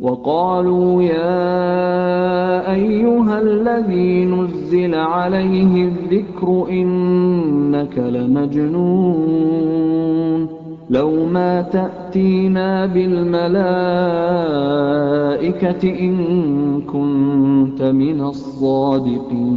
وَقَالُوا يَا أَيُّهَا الَّذِي نُزِّلَ عَلَيْهِ الذِّكْرُ إِنَّكَ لَمَجْنُونٌ لَّوْ مَا تَأْتِينَا بِالْمَلَائِكَةِ إِن كُنتَ مِنَ الصَّادِقِينَ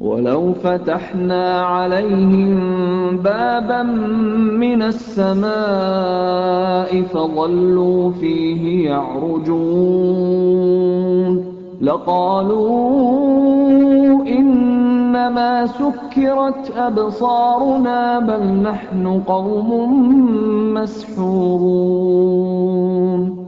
وَلَوْ فَتَحْنَا عَلَيْهِم بَابًا مِّنَ السَّمَاءِ فَظَلُّوا فِيهِ يَعْرُجُونَ. لَقَالُوا إِنَّمَا سُكِّرَتْ أَبْصَارُنَا بَلْ نَحْنُ قَوْمٌ مَّسْحُورُونَ.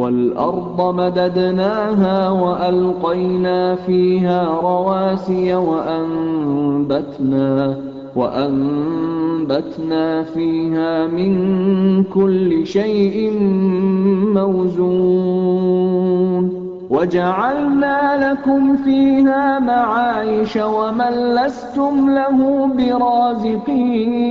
وَالْأَرْضَ مَدَدْنَاهَا وَأَلْقَيْنَا فِيهَا رَوَاسِيَ وَأَنبَتْنَا وَأَنبَتْنَا فِيهَا مِن كُلِّ شَيْءٍ مَّوْزُونٍ وَجَعَلْنَا لَكُمْ فِيهَا مَعَايِشَ وَمَن لَّسْتُمْ لَهُ بِرَازِقِينَ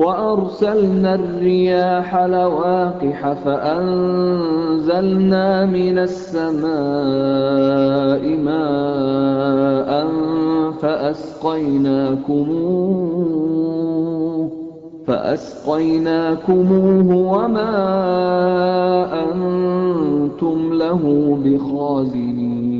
وَأَرْسَلْنَا الرِّيَاحَ لَوَاقِحَ فَأَنزَلْنَا مِنَ السَّمَاءِ مَاءً فَأَسْقَيْنَاكُمُوهُ فَأَسْقَيْنَاكُمُوهُ وَمَا أَنتُمْ لَهُ بِخَازِنِينَ.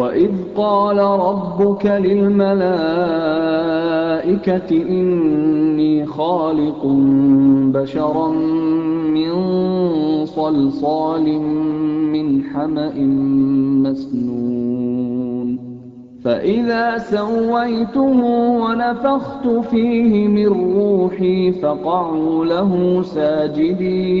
وَإِذْ قَالَ رَبُّكَ لِلْمَلَائِكَةِ إِنِّي خَالِقٌ بَشَرًا مِّن صَلْصَالٍ مِّنْ حَمَإٍ مَّسْنُونٍ فَإِذَا سَوَّيْتُهُ وَنَفَخْتُ فِيهِ مِن رُّوحِي فَقَعُوا لَهُ سَاجِدِينَ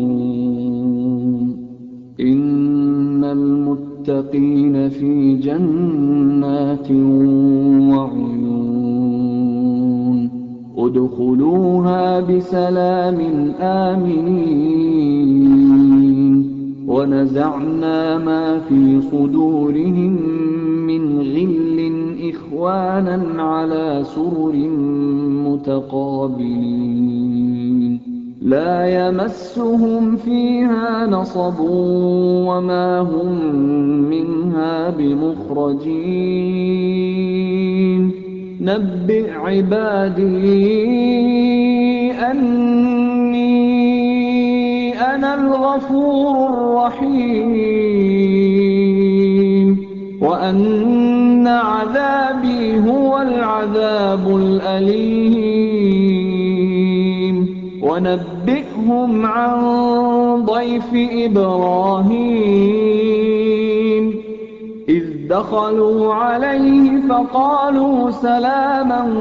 الْمُتَّقِينَ فِي جَنَّاتٍ وَعُيُونٍ. ادْخُلُوهَا بِسَلَامٍ آمِنِينَ. وَنَزَعْنَا مَا فِي صُدُورِهِم مِّنْ غِلٍّ إِخْوَانًا عَلَىٰ سُرُرٍ مُّتَقَابِلِينَ. لَا يَمَسُّهُمْ فِيهَا نَصَبٌ وَمَا هُم مِّنْهَا بِمُخْرَجِينَ. نَبِّئْ عِبَادِي أَنِّي أَنَا الْغَفُورُ الرَّحِيمُ. وَأَنَّ عَذَابِي هُوَ الْعَذَابُ الْأَلِيمُ. وَنَبِّئْهُمْ عَن ضَيْفِ إِبْرَاهِيمَ. إِذْ دَخَلُوا عَلَيْهِ فَقَالُوا سَلَامًا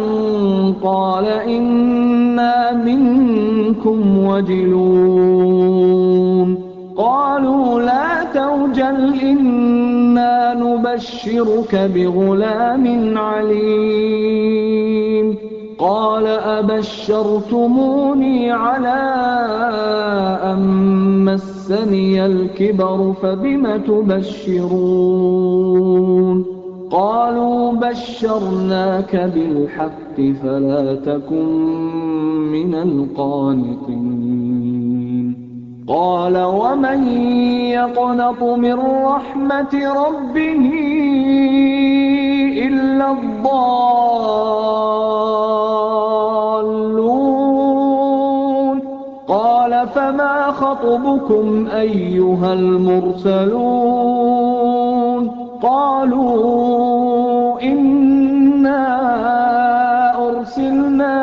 قَالَ إِنَّا مِنكُمْ وَجِلُونَ. قَالُوا لَا تَوْجَلْ إِنَّا نُبَشِّرُكَ بِغُلَامٍ عَلِيمٍ. قَالَ أَبَشَّرْتُمُونِي عَلَىٰ أَن مَّسَّنِيَ الْكِبَرُ فَبِمَ تُبَشِّرُونَ؟ قَالُوا بَشَّرْنَاكَ بِالْحَقِّ فَلَا تَكُن مِّنَ الْقَانِطِينَ. قَالَ وَمَن يَقْنَطُ مِن رَّحْمَةِ رَبِّهِ إِلَّا الضَّالُّونَ؟ قَالَ فَمَا خَطْبُكُمْ أَيُّهَا الْمُرْسَلُونَ؟ قَالُوا إِنَّا أُرْسِلْنَا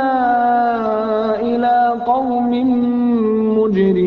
إِلَىٰ قَوْمٍ مُّجْرِمِينَ.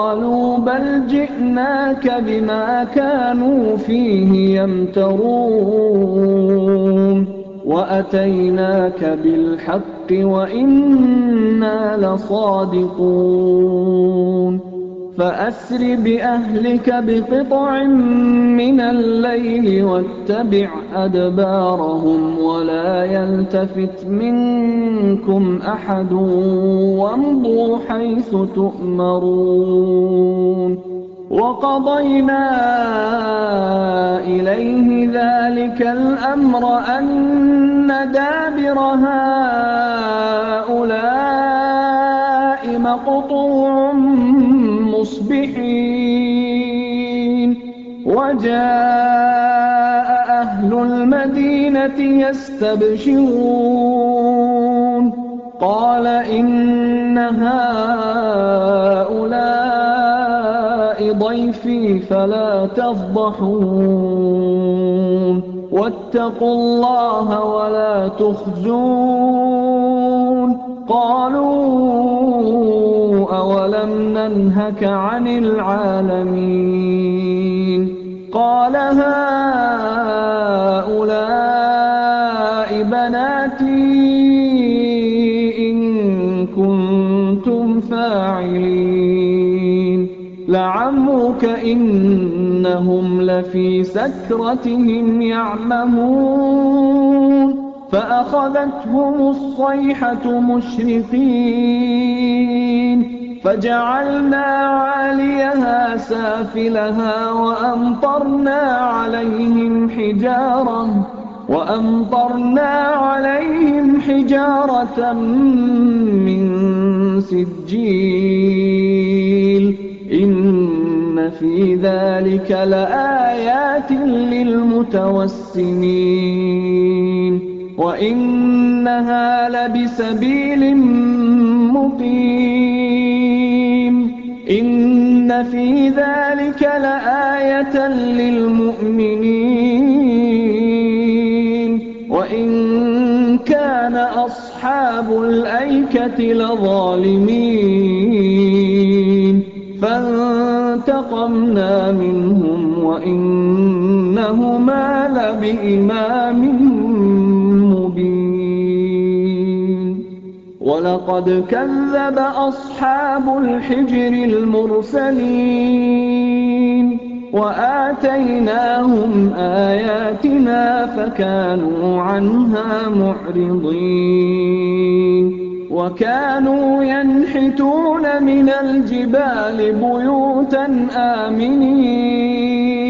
قَالُوا بَلْ جِئْنَاكَ بِمَا كَانُوا فِيهِ يَمْتَرُونَ وَأَتَيْنَاكَ بِالْحَقِّ وَإِنَّا لَصَادِقُونَ فَأَسْرِ بِأَهْلِكَ بِقِطْعٍ مِّنَ اللَّيْلِ وَاتَّبِعْ أَدْبَارَهُمْ وَلَا يَلْتَفِتْ مِنكُمْ أَحَدٌ وَامْضُوا حَيْثُ تُؤْمَرُونَ وَقَضَيْنَا إِلَيْهِ ذَٰلِكَ الْأَمْرَ أَنَّ دَابِرَ هَٰؤُلَاءِ مُّصْبِحِينَ. وَجَاءَ أَهْلُ الْمَدِينَةِ يَسْتَبْشِرُونَ. قَالَ إِنَّ هَٰؤُلَاءِ ضَيْفِي فَلَا تَفْضَحُونِ. وَاتَّقُوا اللَّهَ وَلَا تُخْزُونِ. قَالُوا أَوَلَمْ نَنْهَكَ عَنِ الْعَالَمِينَ. قَالَ هَٰؤُلَاءِ بَنَاتِي إِن كُنتُمْ فَاعِلِينَ. لَعَمْرُكَ إِنَّهُمْ لَفِي سَكْرَتِهِمْ يَعْمَهُونَ. فَأَخَذَتْهُمُ الصَّيْحَةُ مُشْرِقِينَ. فَجَعَلْنَا عَالِيَهَا سَافِلَهَا وَأَمْطَرْنَا عَلَيْهِمْ حِجَارَةً وَأَمْطَرْنَا عَلَيْهِمْ حِجَارَةً مِّن سِجِّيلٍ. إِنَّ فِي ذَٰلِكَ لَآيَاتٍ لِّلْمُتَوَسِّمِينَ. وَإِنَّهَا لَبِسَبِيلٍ مُّقِيمٍ. إِنَّ فِي ذَٰلِكَ لَآيَةً لِّلْمُؤْمِنِينَ. وَإِن كَانَ أَصْحَابُ الْأَيْكَةِ لَظَالِمِينَ. فَانتَقَمْنَا مِنْهُمْ وَإِنَّهُمَا لَبِإِمَامٍ وَلَقَدْ كَذَّبَ أَصْحَابُ الْحِجْرِ الْمُرْسَلِينَ وَآتَيْنَاهُمْ آيَاتِنَا فَكَانُوا عَنْهَا مُعْرِضِينَ وَكَانُوا يَنْحِتُونَ مِنَ الْجِبَالِ بُيُوتًا آمِنِينَ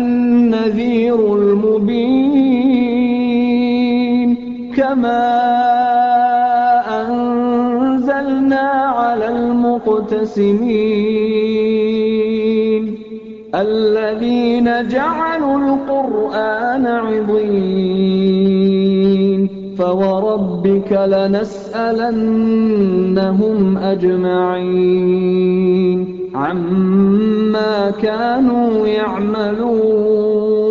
كَمَا أَنزَلْنَا عَلَى الْمُقْتَسِمِينَ الذين جعلوا القرآن عضين فوربك لنسألنهم أجمعين عما كانوا يعملون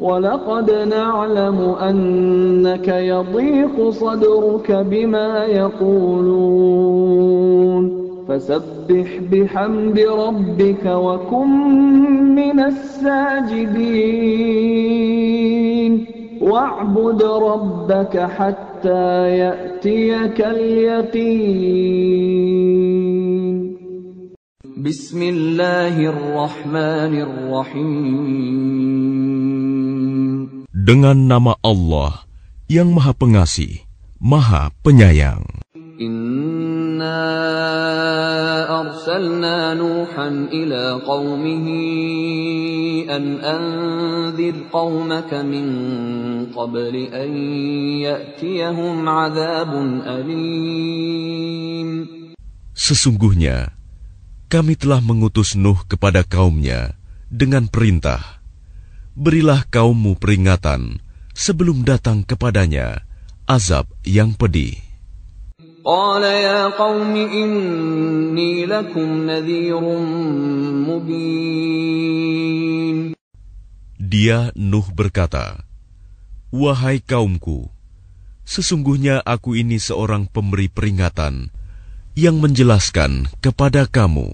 ولقد نعلم أنك يضيق صدرك بما يقولون. فسبح بحمد ربك وكن من الساجدين. واعبد ربك حتى يأتيك اليقين. بسم الله الرحمن الرحيم. Dengan nama Allah yang Maha Pengasih, Maha Penyayang. Inna arsalna Nuhan ila qawmihi an anzir qawmaka min qabli an ya'tiyahum azabun alim. Sesungguhnya, kami telah mengutus Nuh kepada kaumnya dengan perintah, Berilah kaummu peringatan sebelum datang kepadanya azab yang pedih. قال يا قوم إني لكم نذير مبين Dia Nuh berkata, Wahai kaumku, sesungguhnya aku ini seorang pemberi peringatan yang menjelaskan kepada kamu.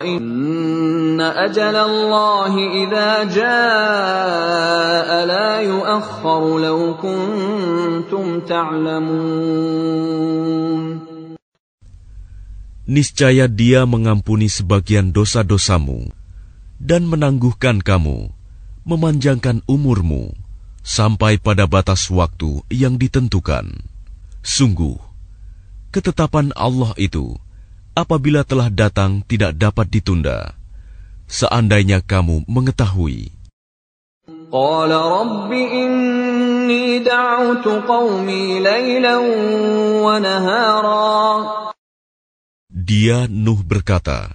إن أجل الله إذا جاء لا يؤخر لو كنتم تعلمون Niscaya dia mengampuni sebagian dosa-dosamu dan menangguhkan kamu, memanjangkan umurmu sampai pada batas waktu yang ditentukan. Sungguh, ketetapan Allah itu apabila telah datang tidak dapat ditunda. Seandainya kamu mengetahui, قال رب إني دعوت قومي ليلا ونهارا dia Nuh berkata,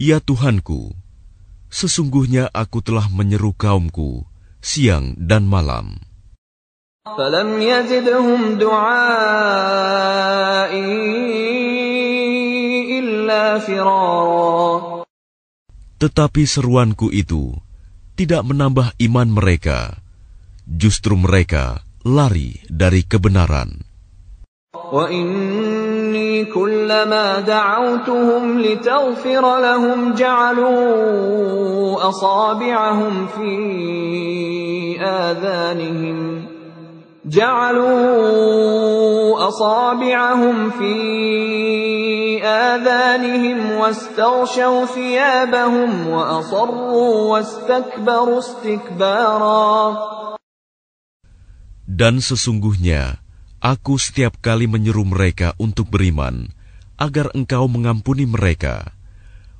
"Ya Tuhanku, sesungguhnya aku telah menyeru kaumku siang dan malam." فلم يزدهم دعائي إلا فرارا Tetapi seruanku itu tidak menambah iman mereka, justru mereka lari dari kebenaran. وإني كلما دعوتهم لتغفر لهم جعلوا أصابعهم في آذانهم جعلوا أصابعهم في آذانهم واستغشوا ثيابهم وأصروا واستكبروا استكبارا Dan sesungguhnya aku setiap kali menyeru mereka untuk beriman agar engkau mengampuni mereka.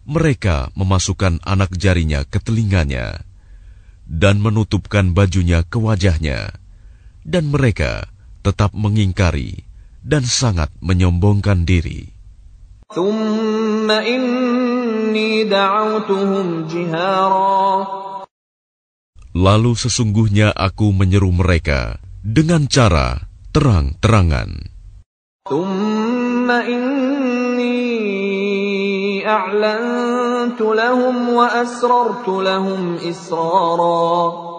Mereka memasukkan anak jarinya ke telinganya dan menutupkan bajunya ke wajahnya. Dan mereka tetap mengingkari dan sangat menyombongkan diri. ثم إني دعوتهم جهارا Lalu sesungguhnya aku menyeru mereka dengan cara terang-terangan. ثم إني أعلنت لهم وأسررت لهم إسرارا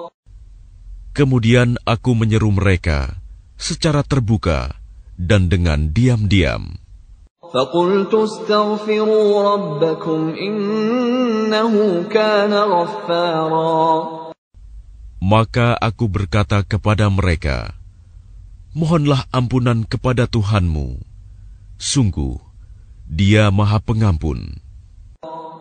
Kemudian aku menyeru mereka secara terbuka dan dengan diam-diam. فقلت استغفروا ربكم إنه كان غفارا Maka aku berkata kepada mereka, Mohonlah ampunan kepada Tuhanmu. Sungguh, dia maha pengampun.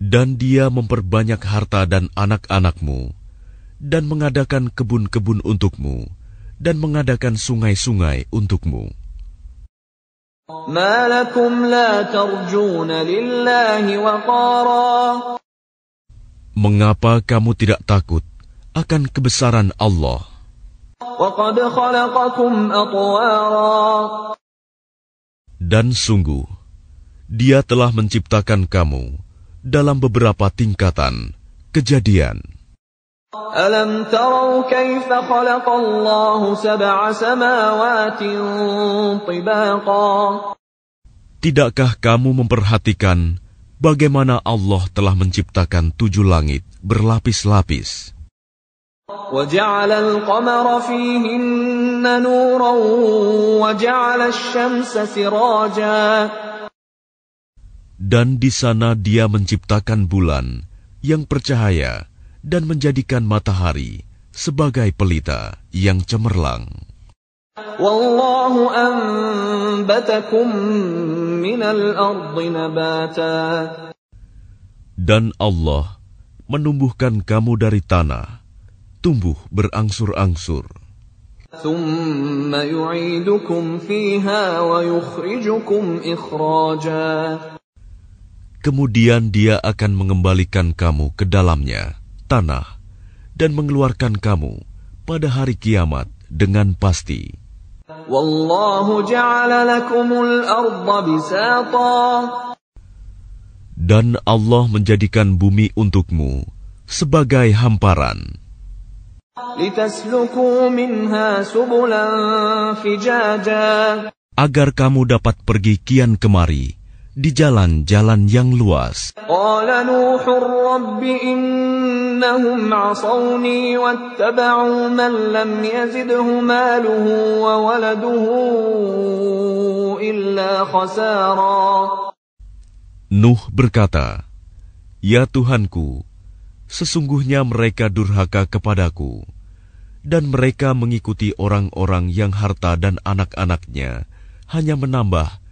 dan dia memperbanyak harta dan anak-anakmu, dan mengadakan kebun-kebun untukmu, dan mengadakan sungai-sungai untukmu. Mengapa kamu tidak takut akan kebesaran Allah? Dan sungguh, Dia telah menciptakan kamu dalam beberapa tingkatan kejadian. ألم تروا كيف خلق الله سبع سماوات طباقا Tidakkah kamu memperhatikan bagaimana Allah telah menciptakan tujuh langit berlapis-lapis? وجعل القمر فيهن نورا وجعل الشمس سراجا Dan di sana dia menciptakan bulan yang bercahaya dan menjadikan matahari sebagai pelita yang cemerlang. والله أنبتكم من الأرض نباتا Dan Allah menumbuhkan kamu dari tanah, tumbuh berangsur-angsur. ثم يعيدكم فيها ويخرجكم إخراجا Kemudian dia akan mengembalikan kamu ke dalamnya, tanah, dan mengeluarkan kamu pada hari kiamat dengan pasti. Dan Allah menjadikan bumi untukmu sebagai hamparan. Agar kamu dapat pergi kian kemari di jalan-jalan yang luas. قال نوح رب إنهم عصوني واتبعوا من لم يزده ماله وولده إلا خسارا Nuh berkata, Ya Tuhanku, sesungguhnya mereka durhaka kepadaku, dan mereka mengikuti orang-orang yang harta dan anak-anaknya hanya menambah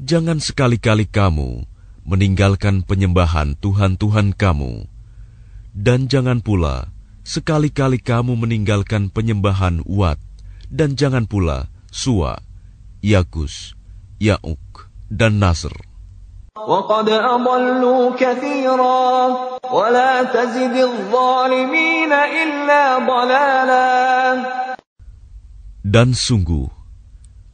Jangan sekali-kali kamu meninggalkan penyembahan Tuhan-Tuhan kamu, dan jangan pula sekali-kali kamu meninggalkan penyembahan Wat, dan jangan pula Suwa, Yakus, Yauk, dan Nasr. وقد أضلوا كثيرا ولا تزد الظالمين إلا ضلالا Dan sungguh,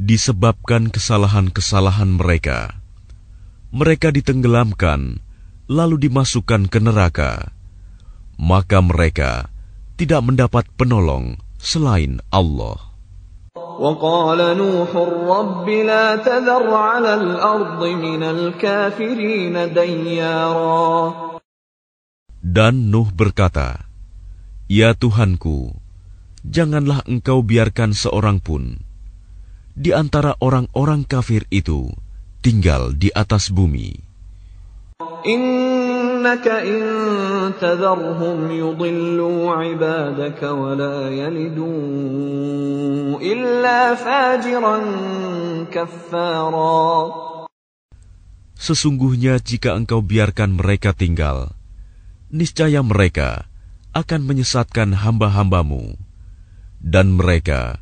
Disebabkan kesalahan-kesalahan mereka, mereka ditenggelamkan lalu dimasukkan ke neraka, maka mereka tidak mendapat penolong selain Allah. وقال نوح رب لا تذر على الأرض من الكافرين ديارا Dan Nuh berkata, Ya Tuhanku, janganlah engkau biarkan seorang pun di antara orang-orang kafir itu tinggal di atas bumi. Innaka in tadharhum yudillu ibadaka wa la yalidu illa fajiran kaffara. Sesungguhnya jika engkau biarkan mereka tinggal, niscaya mereka akan menyesatkan hamba-hambamu, dan mereka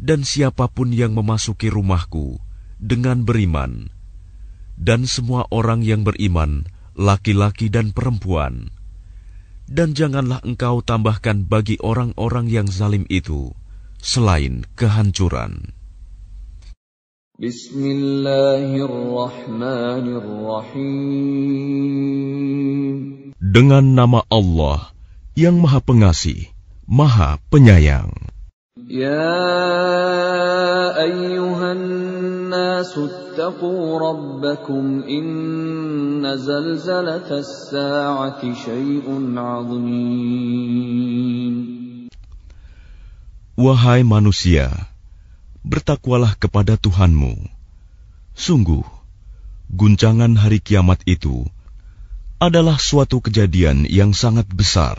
dan siapa pun yang memasuki rumahku dengan beriman, dan semua orang yang beriman, laki-laki dan perempuan. Dan janganlah engkau tambahkan bagi orang-orang yang zalim itu selain kehancuran. Bismillahirrahmanirrahim. Dengan nama Allah yang Maha Pengasih, Maha Penyayang. Ya ayyuhan nasu attaqu rabbakum inna zalzalatas sa'ati شيء 'azim. Wahai manusia, bertakwalah kepada Tuhanmu. Sungguh, guncangan hari kiamat itu adalah suatu kejadian yang sangat besar.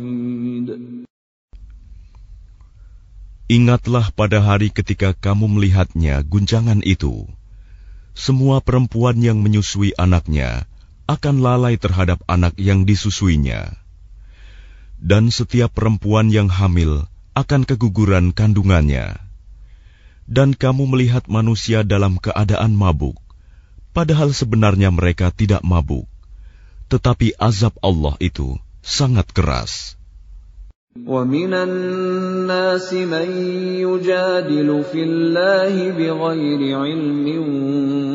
Ingatlah pada hari ketika kamu melihatnya guncangan itu. Semua perempuan yang menyusui anaknya akan lalai terhadap anak yang disusuinya. Dan setiap perempuan yang hamil akan keguguran kandungannya. Dan kamu melihat manusia dalam keadaan mabuk, padahal sebenarnya mereka tidak mabuk. Tetapi azab Allah itu sangat keras. ومن الناس من يجادل في الله بغير علم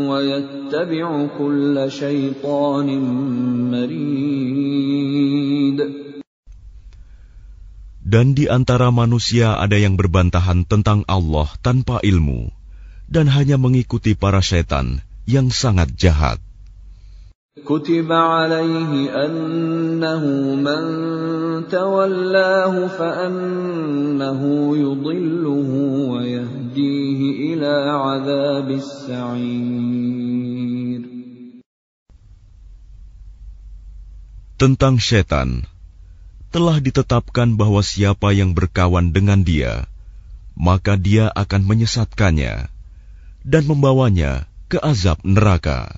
ويتبع كل شيطان مريد Dan di antara manusia ada yang berbantahan tentang Allah tanpa ilmu dan hanya mengikuti para setan yang sangat jahat. كتب عليه أنه من تولاه فأنه يضله ويهديه إلى عذاب السعير Tentang setan, telah ditetapkan bahwa siapa yang berkawan dengan dia, maka dia akan menyesatkannya dan membawanya ke azab neraka.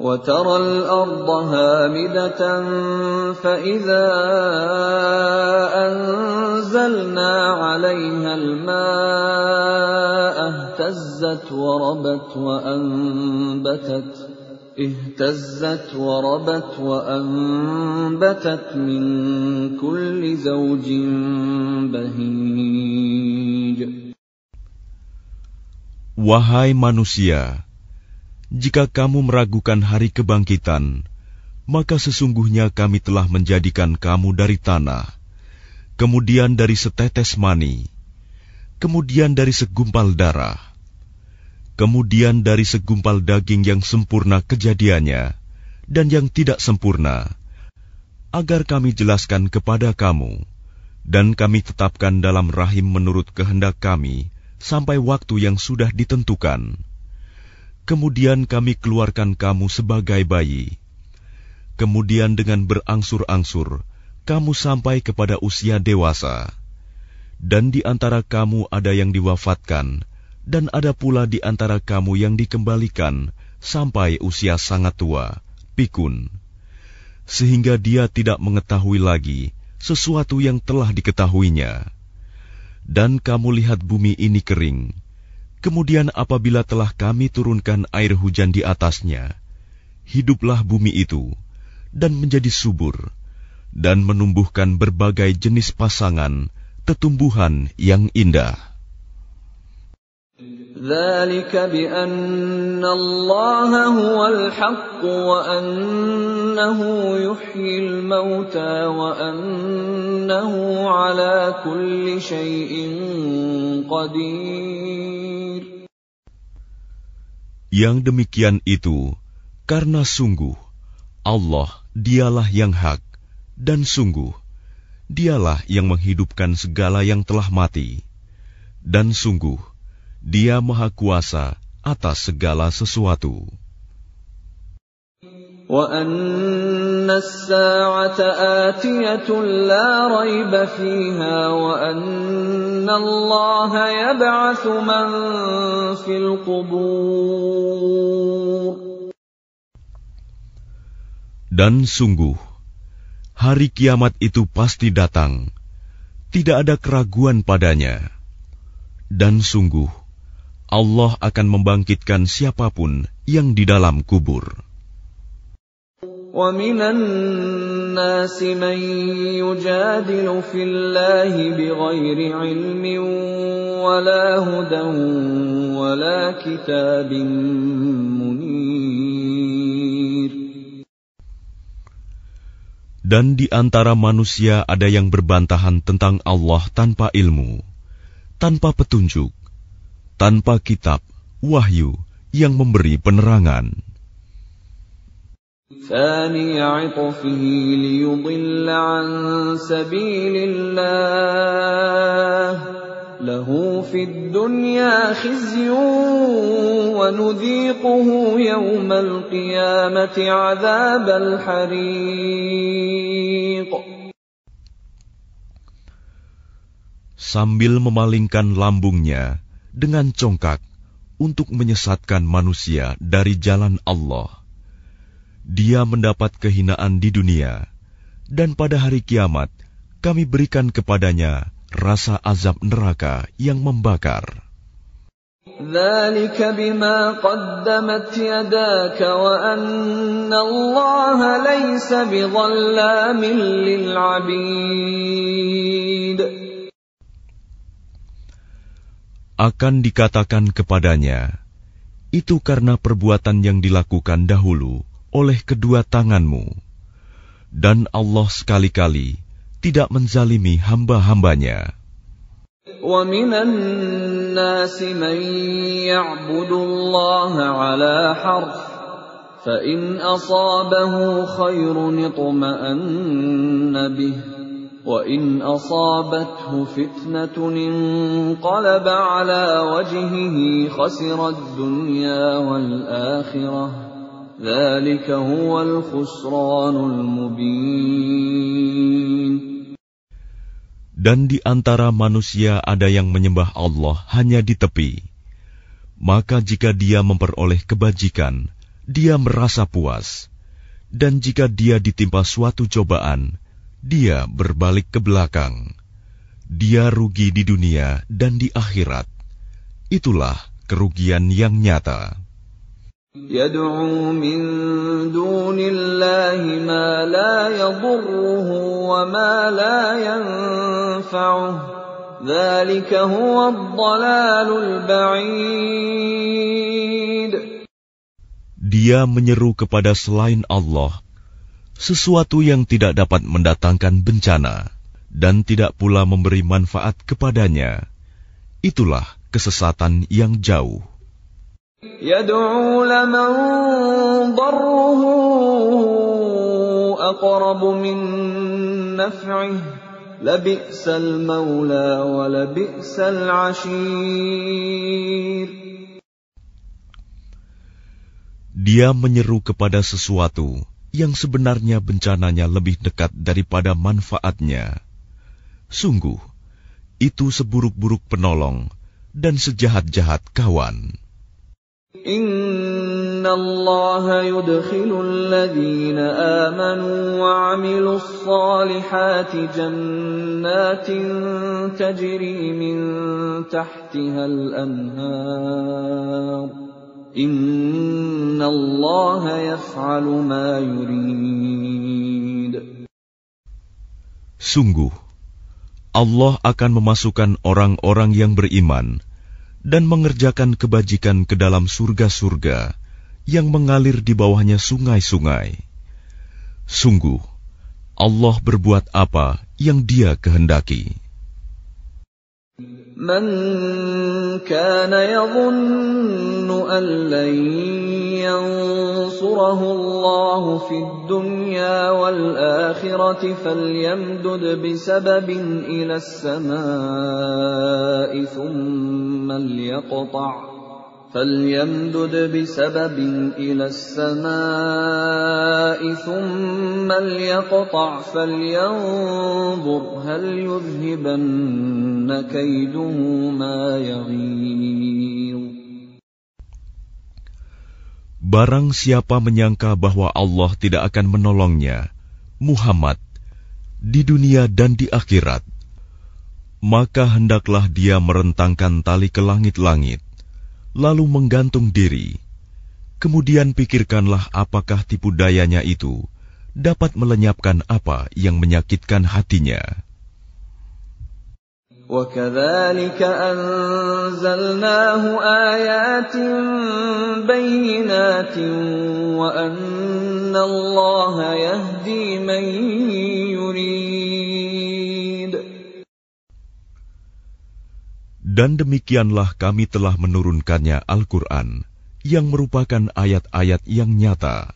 وترى الأرض هامدة فإذا أنزلنا عليها الماء اهتزت وربت وأنبتت اهتزت وربت وأنبتت من كل زوج بهيج. Wahai manusia, jika kamu meragukan hari kebangkitan, maka sesungguhnya kami telah menjadikan kamu dari tanah, kemudian dari setetes mani, kemudian dari segumpal darah, kemudian dari segumpal daging yang sempurna kejadiannya dan yang tidak sempurna, agar kami jelaskan kepada kamu, dan kami tetapkan dalam rahim menurut kehendak kami sampai waktu yang sudah ditentukan. Kemudian kami keluarkan kamu sebagai bayi. Kemudian dengan berangsur-angsur, kamu sampai kepada usia dewasa. Dan di antara kamu ada yang diwafatkan, dan ada pula di antara kamu yang dikembalikan sampai usia sangat tua, pikun. Sehingga dia tidak mengetahui lagi sesuatu yang telah diketahuinya dan kamu lihat bumi ini kering. Kemudian apabila telah kami turunkan air hujan di atasnya, hiduplah bumi itu dan menjadi subur dan menumbuhkan berbagai jenis pasangan tetumbuhan yang indah. ala kulli. Yang demikian itu karena sungguh Allah dialah yang hak dan sungguh dialah yang menghidupkan segala yang telah mati dan sungguh dia Maha Kuasa atas segala sesuatu. وأن الساعة آتية لا ريب فيها وأن الله يبعث من في القبور Dan sungguh, hari kiamat itu pasti datang. Tidak ada keraguan padanya. Dan sungguh, Allah akan membangkitkan siapapun yang di dalam kubur. ومن الناس من يجادل في الله بغير علم ولا هدى ولا كتاب منير Dan di antara manusia ada yang berbantahan tentang Allah tanpa ilmu, tanpa petunjuk, tanpa kitab, wahyu yang memberi penerangan. ثاني عطفه ليضل عن سبيل الله له في الدنيا خزي ونذيقه يوم القيامة عذاب الحريق Sambil memalingkan lambungnya, dengan congkak untuk menyesatkan manusia dari jalan Allah. dia mendapat kehinaan di dunia, dan pada hari kiamat kami berikan kepadanya rasa azab neraka yang membakar. Akan dikatakan kepadanya, itu karena perbuatan yang dilakukan dahulu, oleh kedua tanganmu, dan Allah sekali-kali tidak menzalimi hamba-hambanya." ومن الناس من يعبد الله على حرف فإن أصابه خير اطمأن به وإن أصابته فتنة انقلب على وجهه خسر الدنيا والآخرة dan di antara manusia ada yang menyembah Allah hanya di tepi. Maka jika dia memperoleh kebajikan, dia merasa puas, dan jika dia ditimpa suatu cobaan, dia berbalik ke belakang. Dia rugi di dunia dan di akhirat. Itulah kerugian yang nyata. يدعو من دون الله ما لا يضره وما لا ينفعه ذلك هو الضلال البعيد dia menyeru kepada selain Allah sesuatu yang tidak dapat mendatangkan bencana dan tidak pula memberi manfaat kepadanya. Itulah kesesatan yang jauh. Dia menyeru kepada sesuatu yang sebenarnya bencananya lebih dekat daripada manfaatnya. Sungguh, itu seburuk-buruk penolong dan sejahat-jahat kawan. إن الله يدخل الذين آمنوا وعملوا الصالحات جنات تجري من تحتها الأنهار Sungguh, Allah akan memasukkan orang-orang yang beriman dan mengerjakan kebajikan ke dalam surga-surga yang mengalir di bawahnya sungai-sungai. Sungguh, Allah berbuat apa yang Dia kehendaki. كان يظن أن لن ينصره الله في الدنيا والآخرة فليمدد بسبب إلى السماء ثم ليقطع فليمدد بسبب إلى السماء ثم ليقطع فلينظر هل يذهبن كيده ما يغيظ Barang siapa menyangka bahwa Allah tidak akan menolongnya, Muhammad, di dunia dan di akhirat, maka hendaklah dia merentangkan tali ke langit-langit lalu menggantung diri. Kemudian pikirkanlah apakah tipu dayanya itu dapat melenyapkan apa yang menyakitkan hatinya. وكذلك أنزلناه آيات بينات وأن الله يهدي من Dan demikianlah kami telah menurunkannya Al-Quran, yang merupakan ayat-ayat yang nyata.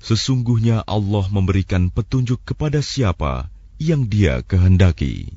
Sesungguhnya Allah memberikan petunjuk kepada siapa yang Dia kehendaki.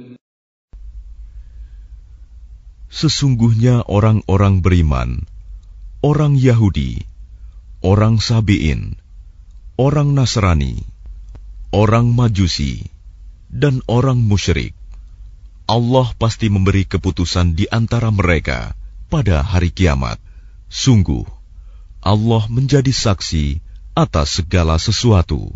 Sesungguhnya orang-orang beriman, orang Yahudi, orang Sabi'in, orang Nasrani, orang Majusi, dan orang musyrik. Allah pasti memberi keputusan di antara mereka pada hari kiamat. Sungguh, Allah menjadi saksi atas segala sesuatu.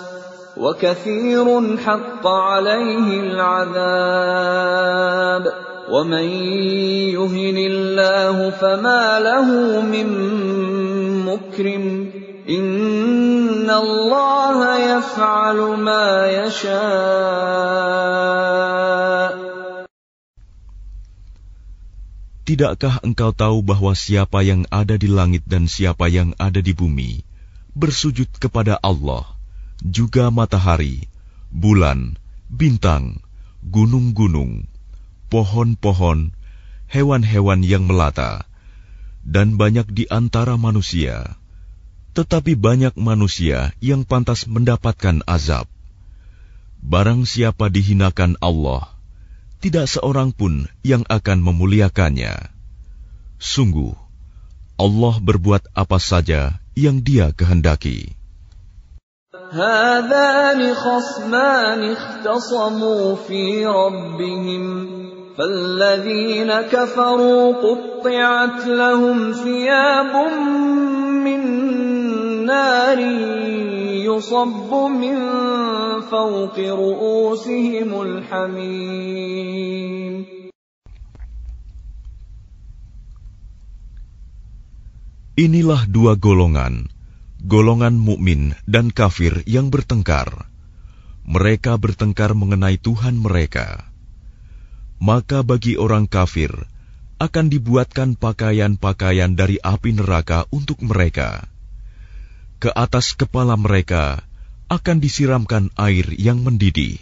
وكثير حق عليه العذاب ومن يهن الله فما له من مكرم إن الله يفعل ما يشاء Tidakkah engkau tahu bahwa siapa yang ada di langit dan siapa yang ada di bumi bersujud kepada Allah, juga matahari, bulan, bintang, gunung-gunung, pohon-pohon, hewan-hewan yang melata, dan banyak di antara manusia tetapi banyak manusia yang pantas mendapatkan azab. Barang siapa dihinakan Allah, tidak seorang pun yang akan memuliakannya. Sungguh, Allah berbuat apa saja yang Dia kehendaki. هذان خصمان اختصموا في ربهم فالذين كفروا قطعت لهم ثياب من نار يصب من فوق رؤوسهم الحميم. Inilah dua golongan, golongan mukmin dan kafir yang bertengkar. Mereka bertengkar mengenai Tuhan mereka. Maka bagi orang kafir akan dibuatkan pakaian-pakaian dari api neraka untuk mereka ke atas kepala mereka akan disiramkan air yang mendidih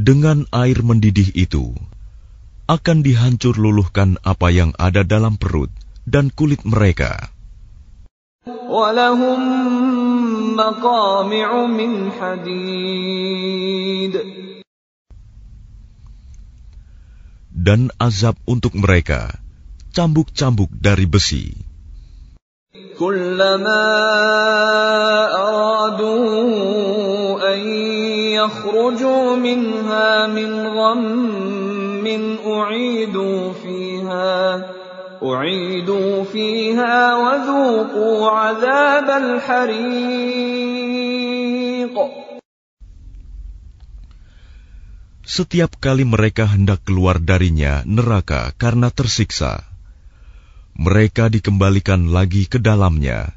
dengan air mendidih itu akan dihancur luluhkan apa yang ada dalam perut dan kulit mereka. Dan azab untuk mereka, cambuk-cambuk dari besi. Kullama aradu يخرجوا منها من غم أعيدوا فيها أعيدوا فيها وذوقوا عذاب الحريق Setiap kali mereka hendak keluar darinya neraka karena tersiksa, mereka dikembalikan lagi ke dalamnya.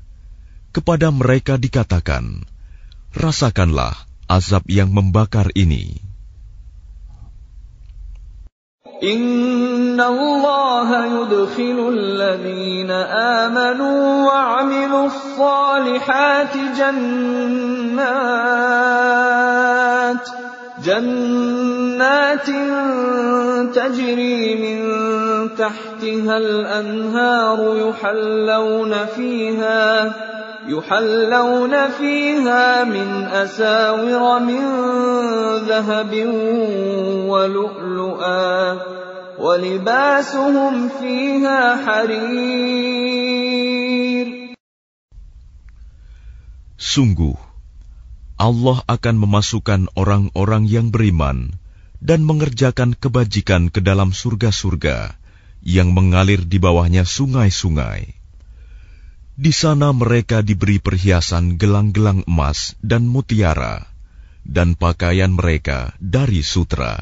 Kepada mereka dikatakan, "Rasakanlah Azab yang membakar ini." Inna Allah yudkhilu alladhina amanu wa 'amilus salihati jannat جنات تجري من تحتها الأنهار يحلون فيها يحلون فيها من أساور من ذهب ولؤلؤا ولباسهم فيها حرير Sungguh, Allah akan memasukkan orang-orang yang beriman dan mengerjakan kebajikan ke dalam surga-surga yang mengalir di bawahnya sungai-sungai. Di sana mereka diberi perhiasan gelang-gelang emas dan mutiara, dan pakaian mereka dari sutra.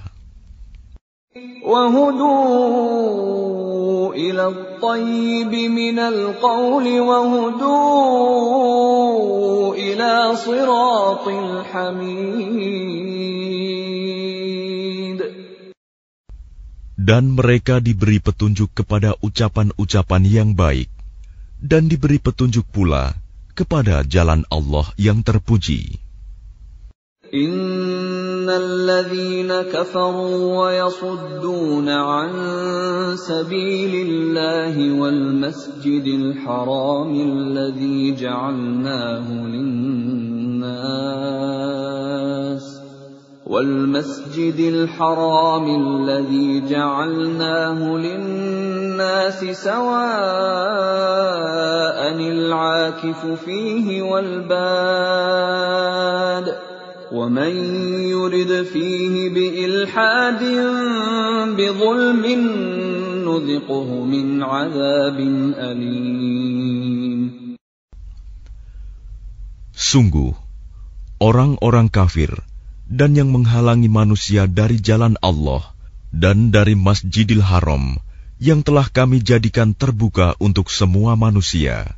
Dan mereka diberi petunjuk kepada ucapan-ucapan yang baik, dan diberi petunjuk pula kepada jalan Allah yang terpuji. إن الذين كفروا ويصدون عن سبيل الله والمسجد الحرام الذي جعلناه للناس والمسجد الحرام الذي جعلناه للناس سواء العاكف فيه والباد ومن يرد فيه بإلحاد بظلم نذقه من عذاب أليم. Sungguh, orang-orang kafir dan yang menghalangi manusia dari jalan Allah dan dari Masjidil Haram yang telah kami jadikan terbuka untuk semua manusia,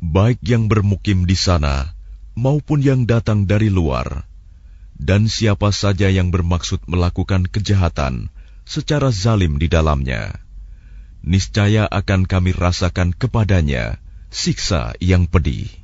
baik yang bermukim di sana maupun yang datang dari luar, dan siapa saja yang bermaksud melakukan kejahatan secara zalim di dalamnya, niscaya akan kami rasakan kepadanya siksa yang pedih.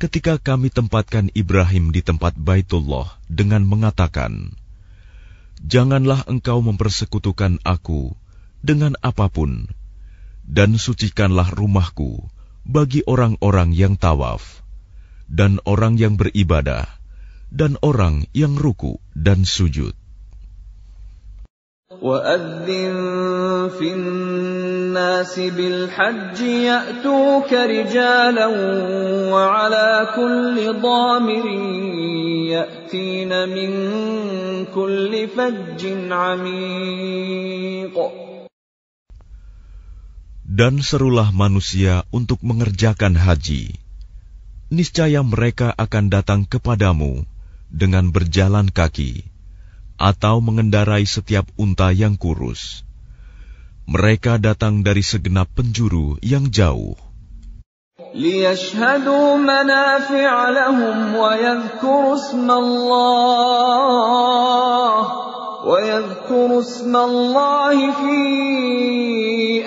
ketika kami tempatkan Ibrahim di tempat Baitullah dengan mengatakan, Janganlah engkau mempersekutukan aku dengan apa pun, dan sucikanlah rumahku bagi orang-orang yang tawaf, dan orang yang beribadah, dan orang yang ruku dan sujud. وَأَذِّن فِي النَّاسِ بِالْحَجِّ يَأْتُوكَ رِجَالًا وَعَلَىٰ كُلِّ ضَامِرٍ يَأْتِينَ مِن كُلِّ فَجٍّ عَمِيقٍ Dan serulah manusia untuk mengerjakan haji. Niscaya mereka akan datang kepadamu dengan berjalan kaki atau mengendarai setiap unta yang kurus. Mereka datang dari segenap penjuru yang jauh. ليشهدوا منافع لهم ويذكروا اسم الله ويذكروا اسم الله في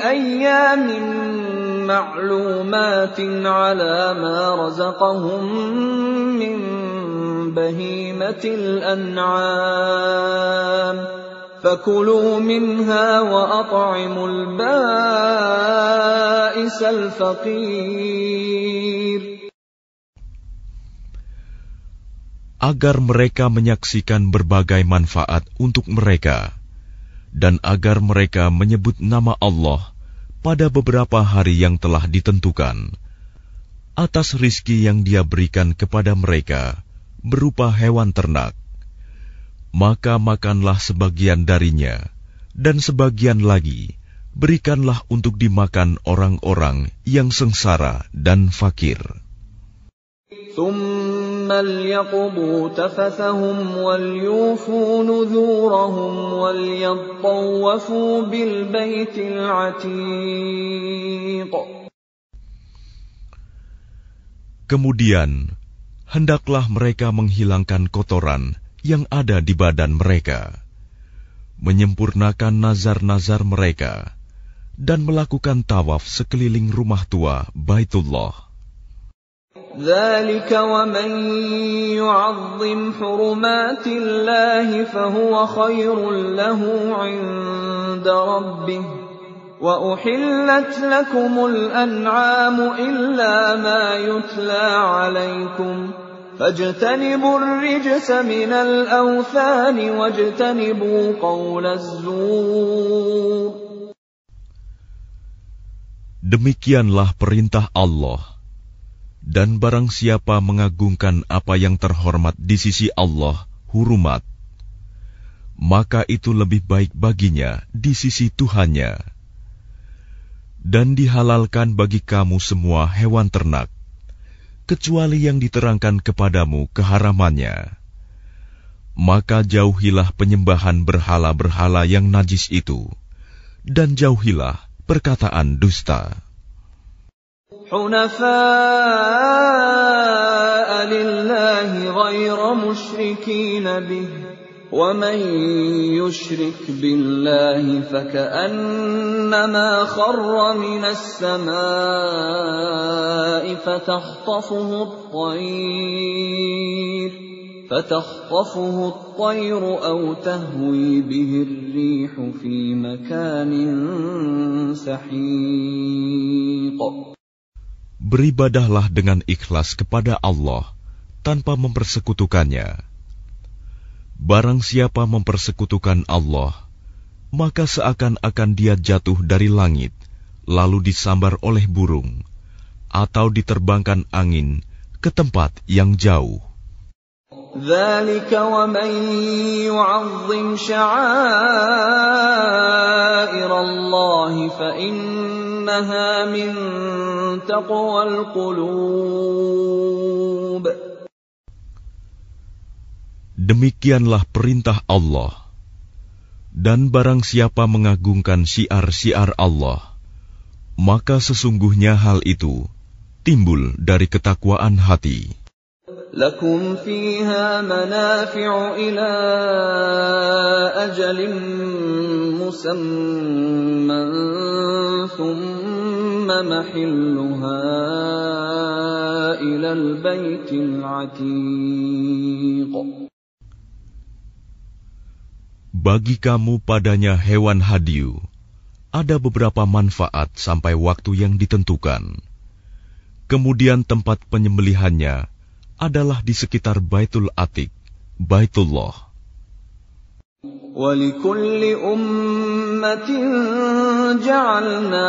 أيام معلومات على ما رزقهم من بهيمة الأنعام فكلوا منها وأطعموا البائس الفقير agar mereka menyaksikan berbagai manfaat untuk mereka, dan agar mereka menyebut nama Allah pada beberapa hari yang telah ditentukan, atas rizki yang Dia berikan kepada mereka berupa hewan ternak, maka makanlah sebagian darinya, dan sebagian lagi berikanlah untuk dimakan orang-orang yang sengsara dan fakir. Kemudian hendaklah mereka menghilangkan kotoran yang ada di badan mereka, menyempurnakan nazar-nazar mereka, dan melakukan tawaf sekeliling rumah tua Baitullah. ذلك ومن يعظم حرمات الله فهو خير له عند ربه وأحلت لكم الأنعام إلا ما يتلى عليكم فاجتنبوا الرجس من الأوثان واجتنبوا قول الزور Demikianlah perintah Allah. Dan barang siapa mengagungkan apa yang terhormat di sisi Allah, hurumat, maka itu lebih baik baginya di sisi Tuhannya dan dihalalkan bagi kamu semua hewan ternak, kecuali yang diterangkan kepadamu keharamannya. Maka jauhilah penyembahan berhala-berhala yang najis itu, dan jauhilah perkataan dusta. حنفاء لله غير مشركين به ومن يشرك بالله فكانما خر من السماء فتخطفه الطير فتخطفه الطير او تهوي به الريح في مكان سحيق Beribadahlah dengan ikhlas kepada Allah tanpa mempersekutukannya. Barang siapa mempersekutukan Allah, maka seakan-akan dia jatuh dari langit, lalu disambar oleh burung, atau diterbangkan angin ke tempat yang jauh. ذلك ومن يعظم شعائر الله فإنها من تقوى القلوب Demikianlah perintah Allah. Dan barang siapa mengagungkan syiar-syiar Allah, maka sesungguhnya hal itu timbul dari ketakwaan hati. لكم فيها منافع إلى أجل مسمى ثم محلها إلى البيت العتيق Bagi kamu padanya hewan hadiu, ada beberapa manfaat sampai waktu yang ditentukan. Kemudian tempat penyembelihannya adalah di sekitar Baitul Atik, Baitullah. ولكل أمة جعلنا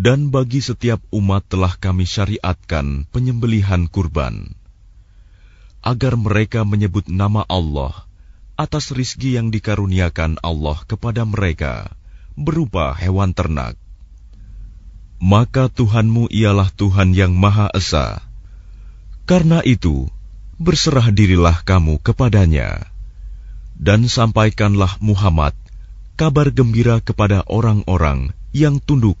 Dan bagi setiap umat telah kami syariatkan penyembelihan kurban, agar mereka menyebut nama Allah atas rizki yang dikaruniakan Allah kepada mereka berupa hewan ternak. Maka Tuhanmu ialah Tuhan yang Maha Esa. Karena itu, berserah dirilah kamu kepadanya. Dan sampaikanlah Muhammad kabar gembira kepada orang-orang yang tunduk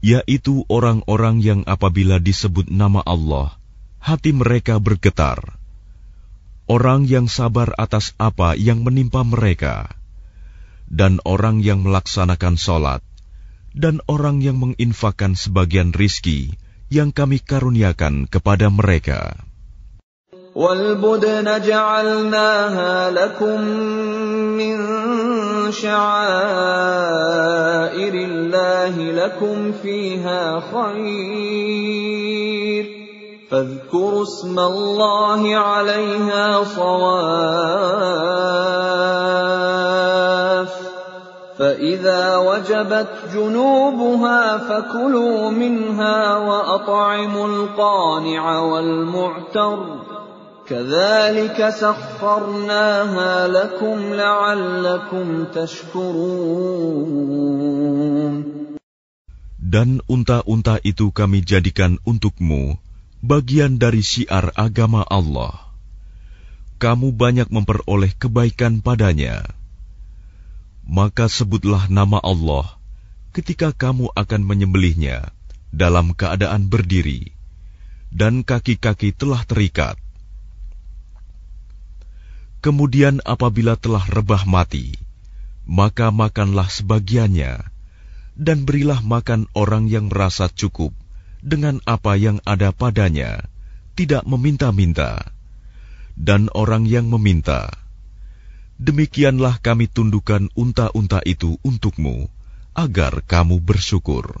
yaitu orang-orang yang apabila disebut nama Allah, hati mereka bergetar. Orang yang sabar atas apa yang menimpa mereka, dan orang yang melaksanakan sholat, dan orang yang menginfakkan sebagian rizki yang kami karuniakan kepada mereka. والبدن جعلناها لكم من شعائر الله لكم فيها خير. فاذكروا اسم الله عليها صواف. فإذا وجبت جنوبها فكلوا منها وأطعموا القانع والمعتر. Dan unta-unta itu kami jadikan untukmu bagian dari syiar agama Allah. Kamu banyak memperoleh kebaikan padanya. Maka sebutlah nama Allah ketika kamu akan menyembelihnya dalam keadaan berdiri, dan kaki-kaki telah terikat. Kemudian apabila telah rebah mati, maka makanlah sebagiannya, dan berilah makan orang yang merasa cukup dengan apa yang ada padanya, tidak meminta-minta, dan orang yang meminta. Demikianlah kami tundukkan unta-unta itu untukmu, agar kamu bersyukur.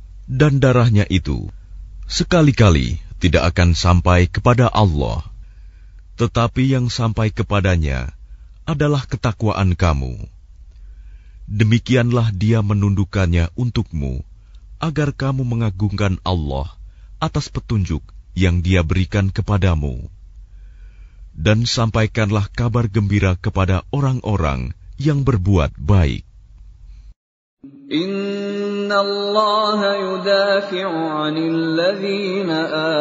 dan darahnya itu sekali-kali tidak akan sampai kepada Allah, tetapi yang sampai kepadanya adalah ketakwaan kamu. Demikianlah Dia menundukkannya untukmu, agar kamu mengagungkan Allah atas petunjuk yang Dia berikan kepadamu. Dan sampaikanlah kabar gembira kepada orang-orang yang berbuat baik. إن الله يدافع عن الذين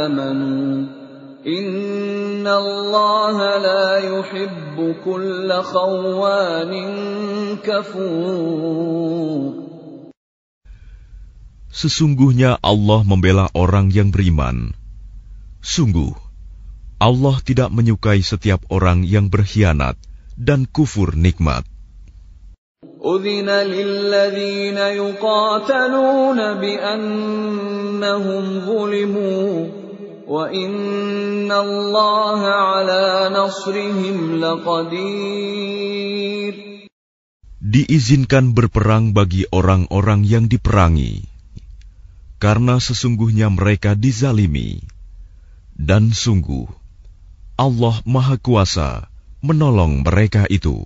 آمنوا إن الله لا يحب كل خوان كفور Sesungguhnya Allah membela orang yang beriman. Sungguh, Allah tidak menyukai setiap orang yang berkhianat dan kufur nikmat. أذن للذين يقاتلون بأنهم ظلموا وإن الله على نصرهم لقدير Diizinkan berperang bagi orang-orang yang diperangi, karena sesungguhnya mereka dizalimi, dan sungguh Allah Maha Kuasa menolong mereka itu.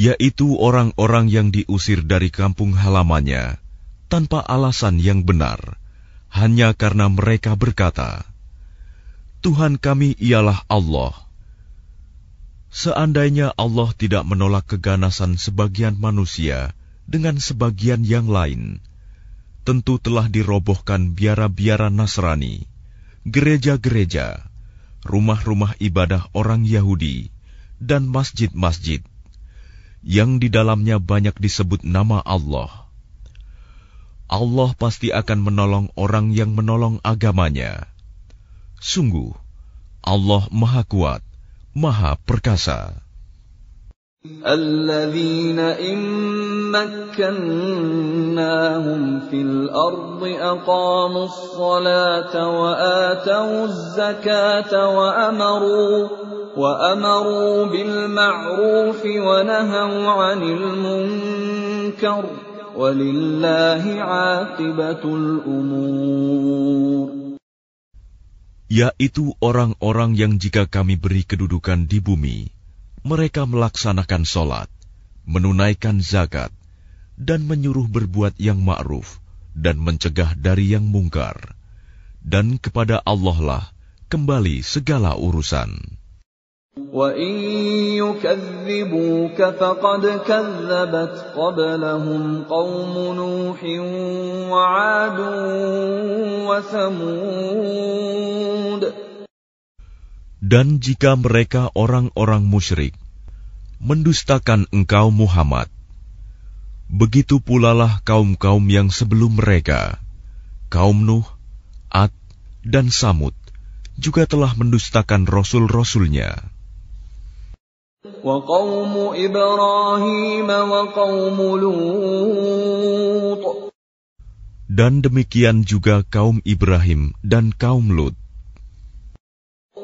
Yaitu orang-orang yang diusir dari kampung halamannya tanpa alasan yang benar, hanya karena mereka berkata, "Tuhan kami ialah Allah." Seandainya Allah tidak menolak keganasan sebagian manusia dengan sebagian yang lain, tentu telah dirobohkan biara-biara Nasrani, gereja-gereja, rumah-rumah ibadah orang Yahudi, dan masjid-masjid yang di dalamnya banyak disebut nama Allah. Allah pasti akan menolong orang yang menolong agamanya. Sungguh, Allah Maha Kuat, Maha Perkasa. الذين إن مكناهم في الأرض أقاموا الصلاة وآتوا الزكاة وأمروا وأمروا بالمعروف ونهوا عن المنكر ولله عاقبة الأمور Yaitu orang-orang yang jika kami beri kedudukan di bumi, mereka melaksanakan sholat, menunaikan zakat, dan menyuruh berbuat yang ma'ruf dan mencegah dari yang mungkar. Dan kepada Allah lah kembali segala urusan. وَإِن يُكَذِّبُوكَ فَقَدْ كَذَّبَتْ قَبْلَهُمْ قَوْمُ نُوحٍ وَعَادٌ وَثَمُودُ Dan jika mereka orang-orang musyrik mendustakan engkau Muhammad, begitu pulalah kaum-kaum yang sebelum mereka, kaum Nuh, Ad, dan Samud, juga telah mendustakan rasul-rasulnya. Dan demikian juga kaum Ibrahim dan kaum Lut.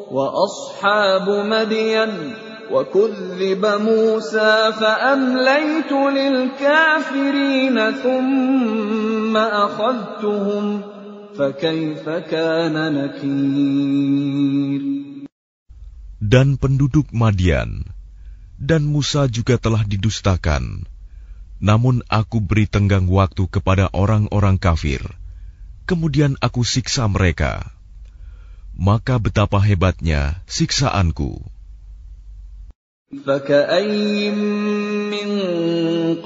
وأصحاب مدين وكذب موسى فأمليت للكافرين ثم أخذتهم فكيف كان نكير Dan penduduk Madian dan Musa juga telah didustakan. Namun aku beri tenggang waktu kepada orang-orang kafir. Kemudian aku siksa mereka. Maka betapa hebatnya siksaanku. فكأي من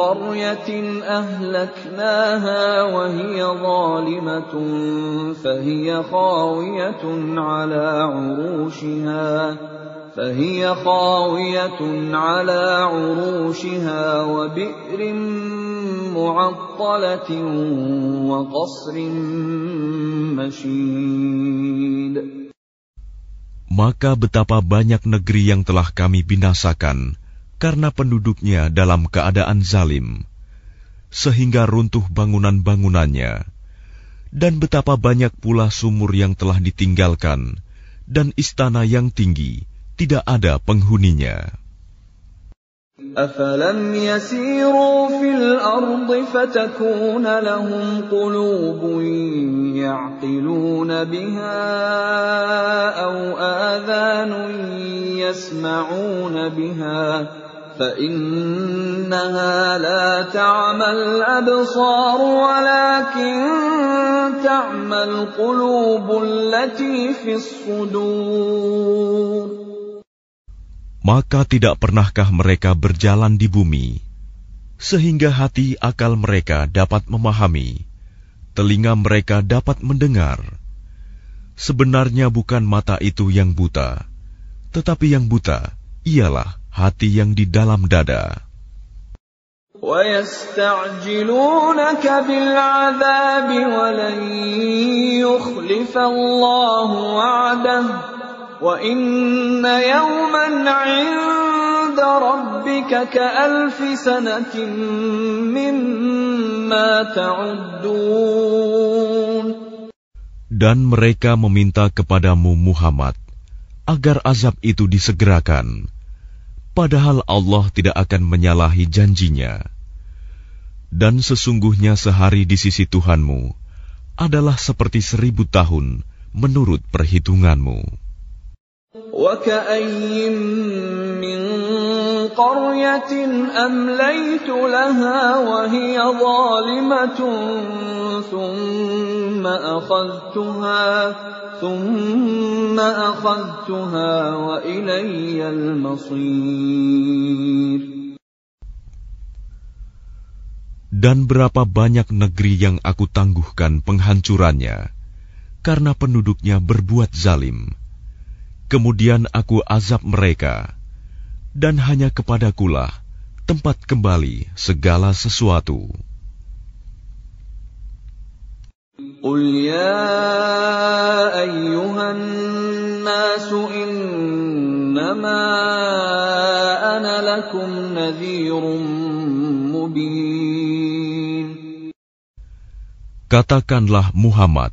قرية أهلكناها وهي ظالمة فهي خاوية على عروشها فهي خاوية على عروشها وبئر معطلة وقصر مشيد Maka betapa banyak negeri yang telah kami binasakan karena penduduknya dalam keadaan zalim, sehingga runtuh bangunan-bangunannya, dan betapa banyak pula sumur yang telah ditinggalkan, dan istana yang tinggi, tidak ada penghuninya. أفلم يسيروا في الأرض فتكون لهم قلوب يعقلون بها أو آذان يسمعون بها فإنها لا تعمى الأبصار ولكن تعمى القلوب التي في الصدور Maka tidak pernahkah mereka berjalan di bumi, sehingga hati akal mereka dapat memahami, telinga mereka dapat mendengar. Sebenarnya bukan mata itu yang buta, tetapi yang buta ialah hati yang di dalam dada. ويستعجلونك بالعذاب ولن يخلف الله وعده وإن يوما عند ربك كألف سنة مما تعدون Dan mereka meminta kepadamu Muhammad agar azab itu disegerakan, padahal Allah tidak akan menyalahi janjinya. Dan sesungguhnya sehari di sisi Tuhanmu adalah seperti seribu tahun menurut perhitunganmu. وكأي من قرية أمليت لها وهي ظالمة ثم أخذتها ثم أخذتها وإلي المصير Dan berapa banyak negeri yang aku tangguhkan penghancurannya, karena penduduknya berbuat zalim. Kemudian aku azab mereka, dan hanya kepadakulah tempat kembali segala sesuatu. قل يا أيها الناس إنما أنا لكم نذير مبين Katakanlah Muhammad,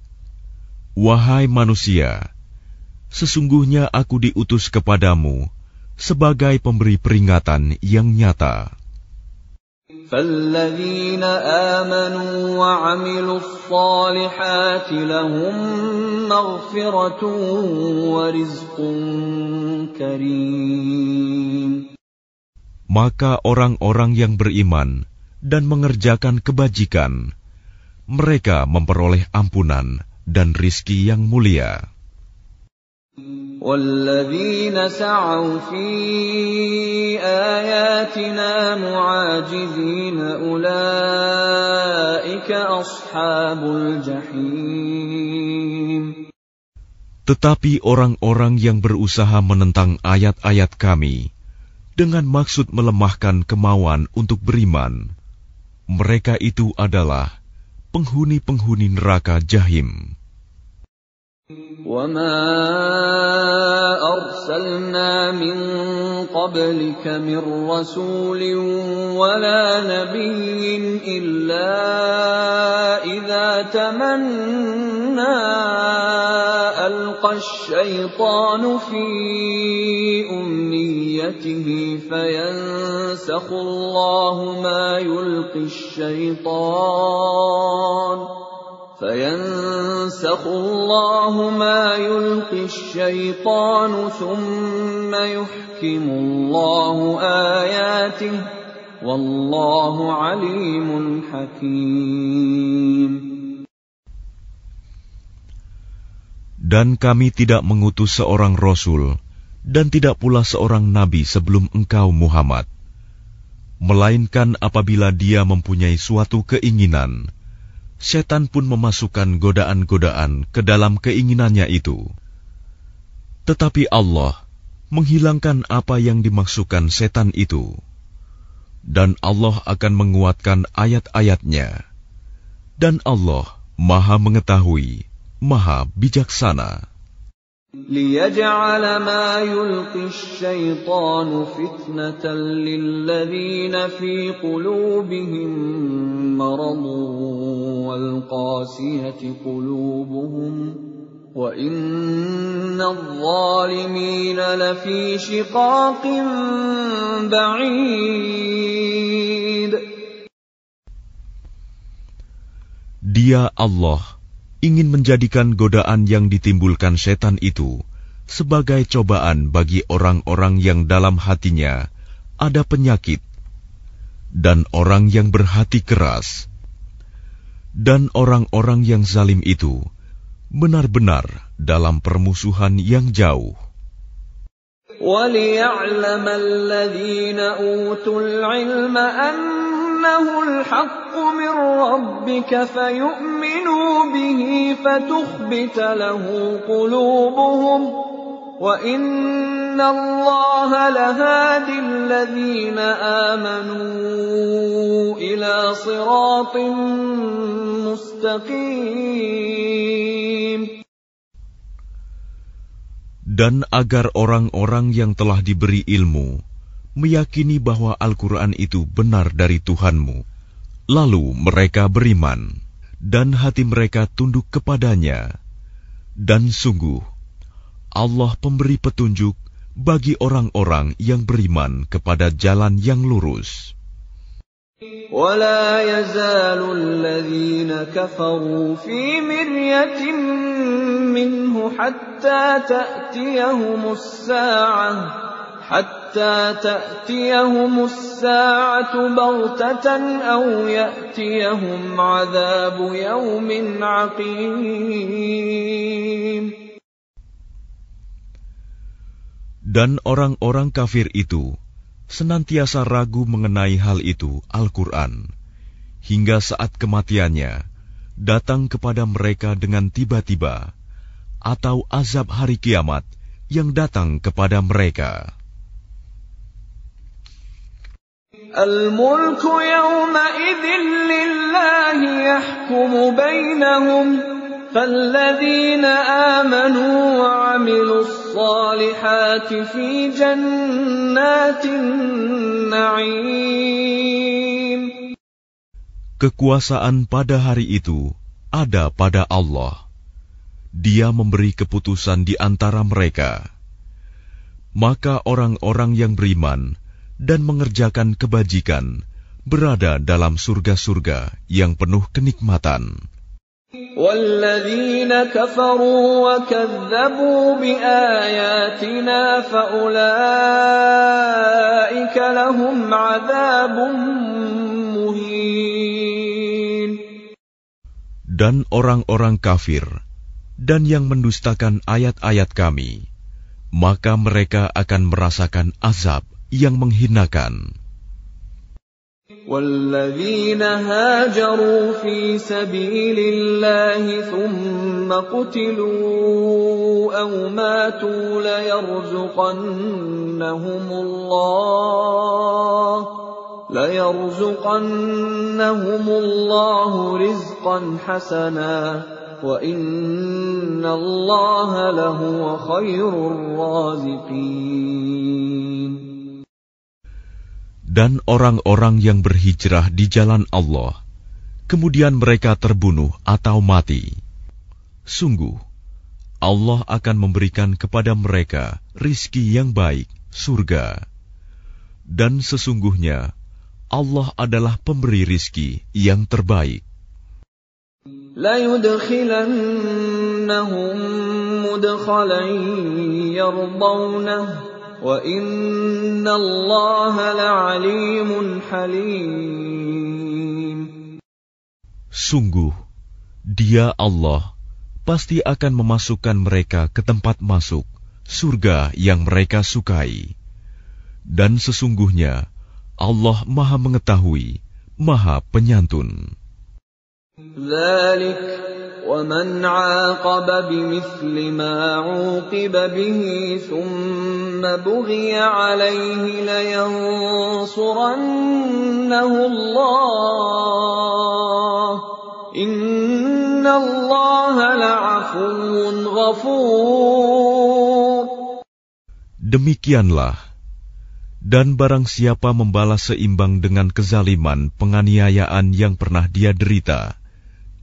wahai manusia, sesungguhnya aku diutus kepadamu sebagai pemberi peringatan yang nyata. فالذين آمنوا وعملوا الصالحات لهم مغفرة ورزق كريم Maka orang-orang yang beriman dan mengerjakan kebajikan, mereka memperoleh ampunan dan rizki yang mulia. والذين سعوا في آياتنا معاجزين أولئك أصحاب الجحيم Tetapi orang-orang yang berusaha menentang ayat-ayat kami dengan maksud melemahkan kemauan untuk beriman, mereka itu adalah penghuni-penghuni neraka jahim. وما ارسلنا من قبلك من رسول ولا نبي الا اذا تمنى القى الشيطان في امنيته فينسخ الله ما يلقي الشيطان فينسخ الله ما يلقي الشيطان ثم يحكم الله اياته والله عليم حكيم Dan kami tidak mengutus seorang rasul dan tidak pula seorang nabi sebelum engkau Muhammad, melainkan apabila dia mempunyai suatu keinginan, setan pun memasukkan godaan-godaan ke dalam keinginannya itu. Tetapi Allah menghilangkan apa yang dimaksudkan setan itu. Dan Allah akan menguatkan ayat-ayatnya. Dan Allah maha mengetahui, maha bijaksana. ليجعل ما يلقي الشيطان فتنة للذين في قلوبهم مرض والقاسية قلوبهم وإن الظالمين لفي شقاق بعيد. Dia Allah. ingin menjadikan godaan yang ditimbulkan setan itu sebagai cobaan bagi orang-orang yang dalam hatinya ada penyakit, dan orang yang berhati keras, dan orang-orang yang zalim itu benar-benar dalam permusuhan yang jauh. وَلِيَعْلَمَ الَّذِينَ أُوتُوا الْعِلْمَ أَنَّهُ الْحَقُّ مِنْ رَبِّكَ فَيُؤْمِنُوا بِهِ فَتُخْبِتَ لَهُ قُلُوبُهُمْ وَإِنَّ اللَّهَ لَهَادِ الَّذِينَ آمَنُوا إِلَى صِرَاطٍ مُسْتَقِيمٍ. Dan agar orang-orang yang telah diberi ilmu meyakini bahwa Al-Quran itu benar dari Tuhanmu, lalu mereka beriman, dan hati mereka tunduk kepadanya. Dan sungguh, Allah pemberi petunjuk bagi orang-orang yang beriman kepada jalan yang lurus. ولا يزال الذين كفروا في مرية منه حتى تأتيهم الساعة حتى تأتيهم الساعة بغتة أو يأتيهم عذاب يوم عقيم Dan orang-orang kafir itu senantiasa ragu mengenai hal itu Al-Quran, hingga saat kematiannya datang kepada mereka dengan tiba-tiba, atau azab hari kiamat yang datang kepada mereka. الملك يومئذ لله يحكم بينهم فالذين آمنوا وعملوا الصالحات في جنات النعيم Kekuasaan pada hari itu ada pada Allah. Dia memberi keputusan di antara mereka. Maka orang-orang yang beriman dan mengerjakan kebajikan berada dalam surga-surga yang penuh kenikmatan. والذين كفروا وكذبوا بآياتنا فأولئك لهم عذاب مهين Dan orang-orang kafir dan yang mendustakan ayat-ayat kami, maka mereka akan merasakan azab yang menghinakan. والذين هاجروا في سبيل الله ثم قتلوا أو ماتوا ليرزقنهم الله ليرزقنهم الله رزقا حسنا وَإِنَّ اللَّهَ لَهُوَ خَيْرُ الرَّازِقِينَ Dan orang-orang yang berhijrah di jalan Allah, kemudian mereka terbunuh atau mati. Sungguh, Allah akan memberikan kepada mereka rizki yang baik, surga. Dan sesungguhnya, Allah adalah pemberi rizki yang terbaik. لَيُدْخِلَنَّهُم مُّدْخَلًا يَرْضَوْنَهُ Sungguh, dia Allah pasti akan memasukkan mereka ke tempat masuk, surga yang mereka sukai. Dan sesungguhnya, Allah maha mengetahui, maha penyantun. ومن عاقب بمثل ما عوقب به ثم بغي عليه لينصرنه الله إن الله لعفو غفور Demikianlah dan barang siapa membalas seimbang dengan kezaliman penganiayaan yang pernah dia derita,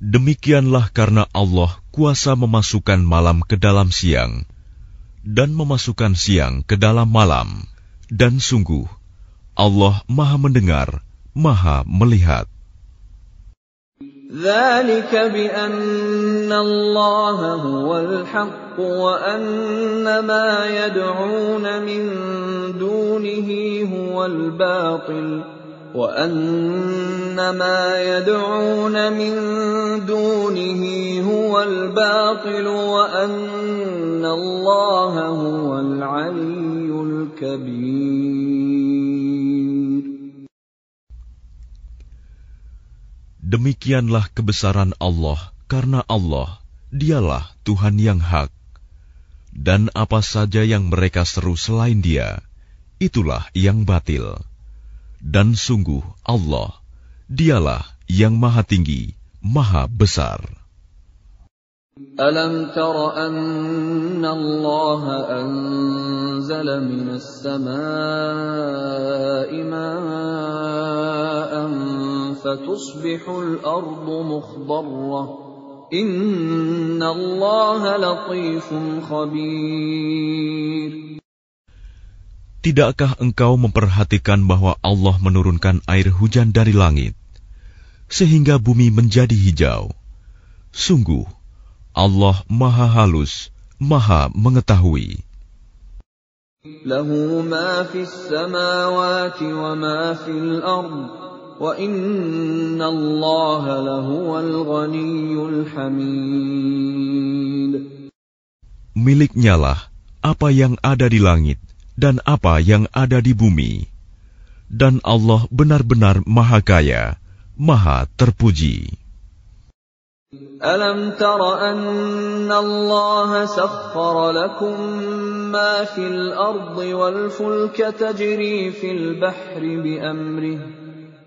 Demikianlah karena Allah kuasa memasukkan malam ke dalam siang dan memasukkan siang ke dalam malam. Dan sungguh, Allah Maha Mendengar, Maha Melihat. ذلك بأن الله هو الحق وأن ما يدعون من دونه هو الباطل وأن ما يدعون من دونه هو الباطل وأن الله هو العلي الكبير Demikianlah kebesaran Allah, karena Allah, dialah Tuhan yang hak. Dan apa saja yang mereka seru selain dia, itulah yang batil. Dan sungguh Allah, dialah yang maha tinggi, maha besar. ألم تر أن الله أنزل من السماء ماء فتصبح الأرض مخضرة إن الله لطيف خبير Tidakkah engkau memperhatikan bahwa Allah menurunkan air hujan dari langit, sehingga bumi menjadi hijau? Sungguh, Allah maha halus, maha mengetahui. له ما في السماوات وما في الأرض وإن Miliknya lah apa yang ada di langit dan apa yang ada di bumi. Dan Allah benar-benar maha kaya, maha terpuji. Alam tara anna Allah sakhkhara lakum ma fil ardi wal fulka tajri fil bahri bi amrihi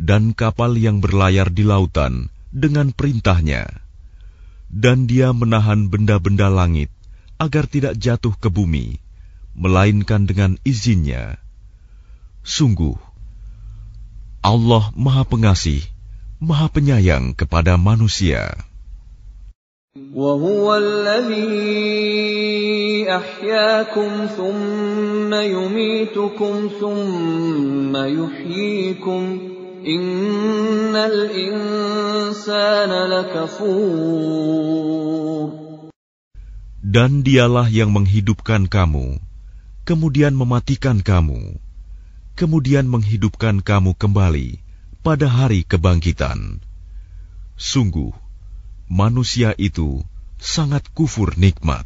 dan kapal yang berlayar di lautan dengan perintahnya dan dia menahan benda-benda langit agar tidak jatuh ke bumi melainkan dengan izinnya sungguh Allah Maha Pengasih Maha Penyayang kepada manusia. وهو الذي أحياكم ثم يميتكم ثم يحييكم Innal insana lakafur. Dan dialah yang menghidupkan kamu, kemudian mematikan kamu, kemudian menghidupkan kamu kembali pada hari kebangkitan. Sungguh, manusia itu sangat kufur nikmat.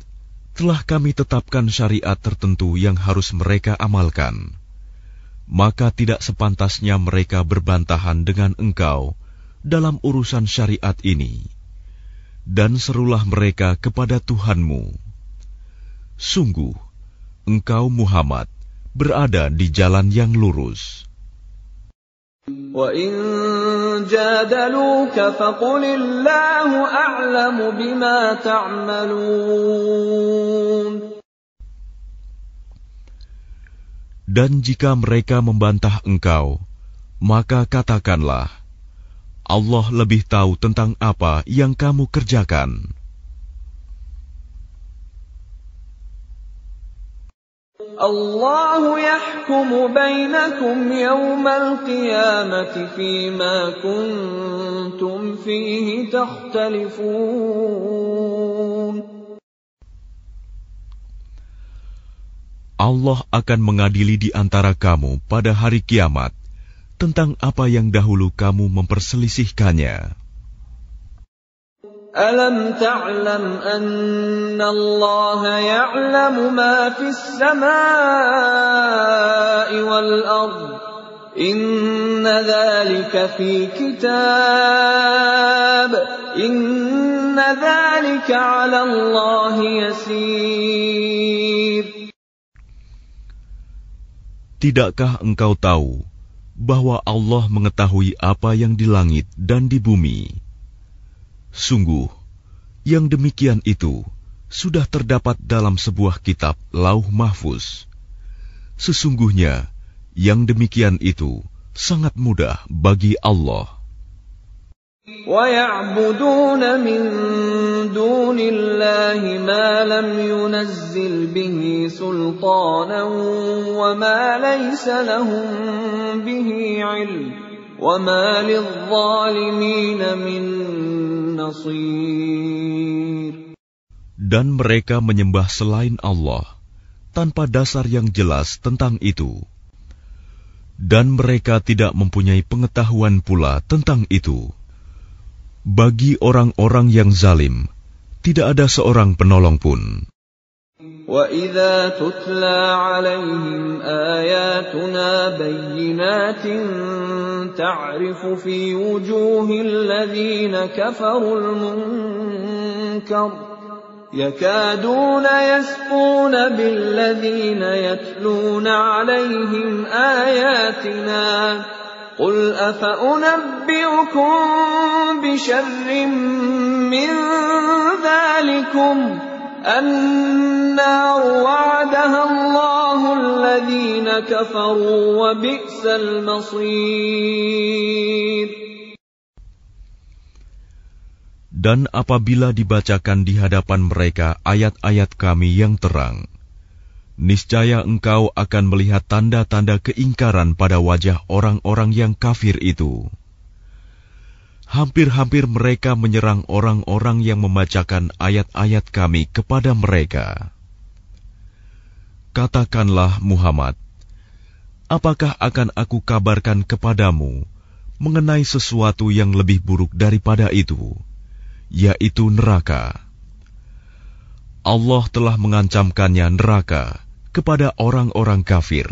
telah kami tetapkan syariat tertentu yang harus mereka amalkan. Maka tidak sepantasnya mereka berbantahan dengan engkau dalam urusan syariat ini. Dan serulah mereka kepada Tuhanmu. Sungguh, engkau Muhammad berada di jalan yang lurus. وَإِن جَادَلُوكَ فَقُلِ اللَّهُ أَعْلَمُ بِمَا تَعْمَلُونَ Dan jika mereka membantah engkau, maka katakanlah, Allah lebih tahu tentang apa yang kamu kerjakan. Allah بينكم يوم القيامة فيما كنتم فيه تختلفون. Allah akan mengadili di antara kamu pada hari kiamat tentang apa yang dahulu kamu memperselisihkannya. Alam ta'lam anna Allah ya'lamu ma samai wal ard. Inna dhalika fi kitab. Inna dhalika ala Allah Tidakkah engkau tahu bahwa Allah mengetahui apa yang di langit dan di bumi? Sungguh, yang demikian itu sudah terdapat dalam sebuah kitab Lauh Mahfuz. Sesungguhnya, yang demikian itu sangat mudah bagi Allah. ويعبدون من دون الله ما لم ينزل به سلطانا وما ليس لهم به علم وما للظالمين من نصير dan mereka menyembah selain Allah tanpa dasar yang jelas tentang itu. Dan mereka tidak mempunyai pengetahuan pula tentang itu. Bagi orang-orang yang zalim, tidak ada seorang penolong pun. وَإِذَا تُتْلَى عَلَيْهِمْ آيَاتُنَا بَيِّنَاتٍ تَعْرِفُ فِي وُجُوهِ الَّذِينَ كَفَرُوا الْمُنكَرَ يَكَادُونَ يَسْطُونَ بِالَّذِينَ يَتْلُونَ عَلَيْهِمْ آيَاتِنَا قل أفأنبئكم بشر من ذلكم النار وعدها الله الذين كفروا وبئس المصير Dan apabila dibacakan di hadapan mereka ayat-ayat kami yang terang, niscaya engkau akan melihat tanda-tanda keingkaran pada wajah orang-orang yang kafir itu. Hampir-hampir mereka menyerang orang-orang yang membacakan ayat-ayat kami kepada mereka. Katakanlah Muhammad, apakah akan aku kabarkan kepadamu mengenai sesuatu yang lebih buruk daripada itu, yaitu neraka? Allah telah mengancamkannya neraka kepada orang-orang kafir,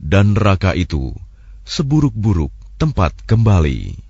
dan neraka itu seburuk-buruk tempat kembali.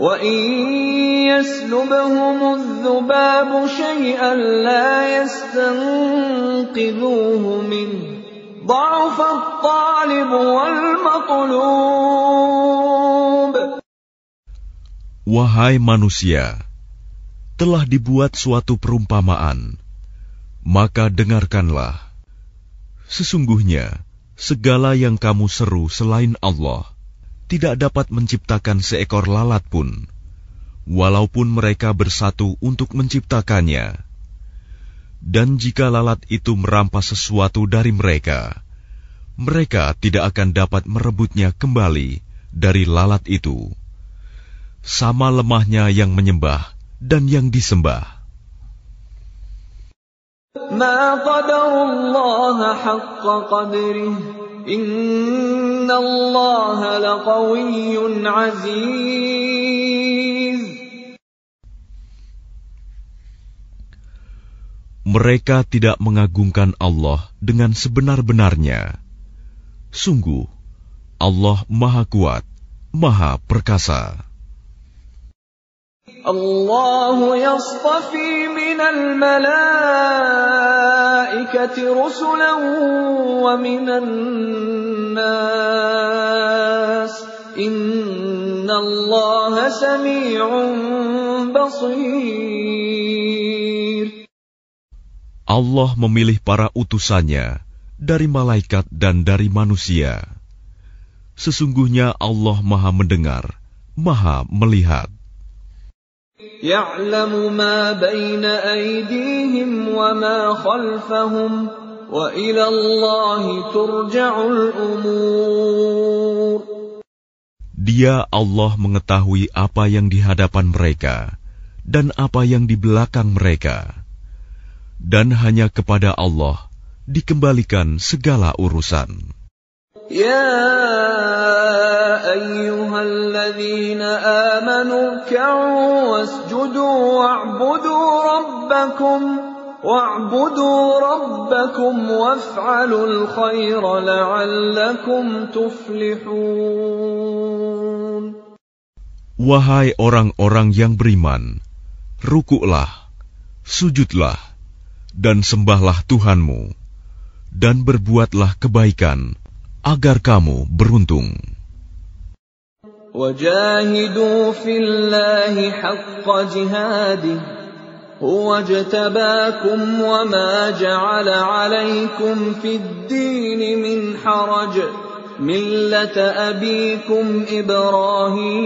وإن يسلبهم الذباب شيئا لا يستنقذوه منه ضعف الطالب والمطلوب Wahai manusia, telah dibuat suatu perumpamaan, maka dengarkanlah. Sesungguhnya, segala yang kamu seru selain Allah tidak dapat menciptakan seekor lalat pun, walaupun mereka bersatu untuk menciptakannya. Dan jika lalat itu merampas sesuatu dari mereka, mereka tidak akan dapat merebutnya kembali dari lalat itu. Sama lemahnya yang menyembah dan yang disembah. ما قدروا الله حق قدره mereka tidak mengagungkan Allah dengan sebenar-benarnya. Sungguh, Allah Maha Kuat, Maha Perkasa. الله يصطفي من الملائكة رسلا ومن الناس إن الله سميع بصير Allah memilih para utusannya dari malaikat dan dari manusia. Sesungguhnya Allah Maha Mendengar, Maha Melihat. يعلم ما بين أيديهم وما خلفهم وإلى الله ترجع الأمور Dia Allah mengetahui apa yang di hadapan mereka dan apa yang di belakang mereka. Dan hanya kepada Allah dikembalikan segala urusan. يا أيها الذين آمنوا اركعوا واسجدوا واعبدوا ربكم واعبدوا ربكم وافعلوا الخير لعلكم تفلحون Wahai orang-orang yang beriman, rukuklah, sujudlah, dan sembahlah Tuhanmu, dan berbuatlah kebaikan, agar kamu beruntung. وجاهدوا في الله حق جهاده. هو اجتباكم وما جعل عليكم في الدين من حرج. مله ابيكم إبراهيم.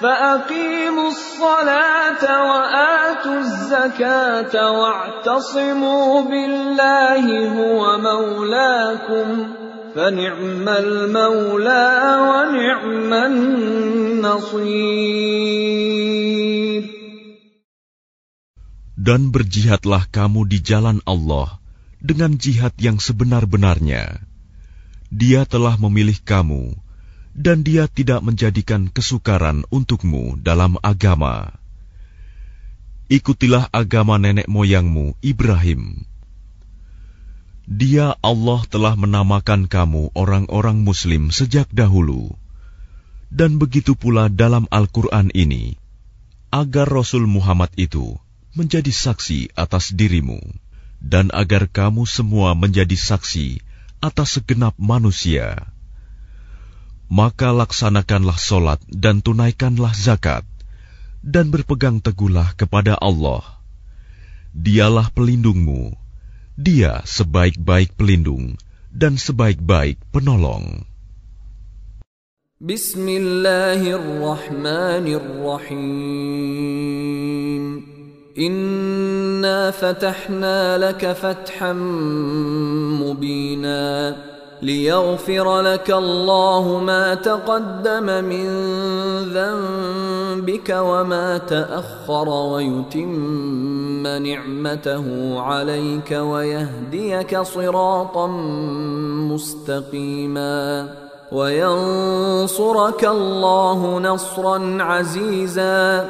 فأقيموا الصلاة وآتوا الزكاة واعتصموا بالله هو مولاكم فنعم المولى ونعم النصير Dan berjihadlah kamu di jalan Allah dengan jihad yang sebenar-benarnya. Dia telah memilih kamu, dan Dia tidak menjadikan kesukaran untukmu dalam agama. Ikutilah agama nenek moyangmu, Ibrahim. Dia Allah telah menamakan kamu orang-orang Muslim sejak dahulu, dan begitu pula dalam Al-Quran ini, agar Rasul Muhammad itu menjadi saksi atas dirimu, dan agar kamu semua menjadi saksi atas segenap manusia maka laksanakanlah solat dan tunaikanlah zakat, dan berpegang teguhlah kepada Allah. Dialah pelindungmu, Dia sebaik-baik pelindung dan sebaik-baik penolong. Bismillahirrahmanirrahim. Inna fatahna laka fathan mubinah. ليغفر لك الله ما تقدم من ذنبك وما تأخر ويتم نعمته عليك ويهديك صراطا مستقيما وينصرك الله نصرا عزيزا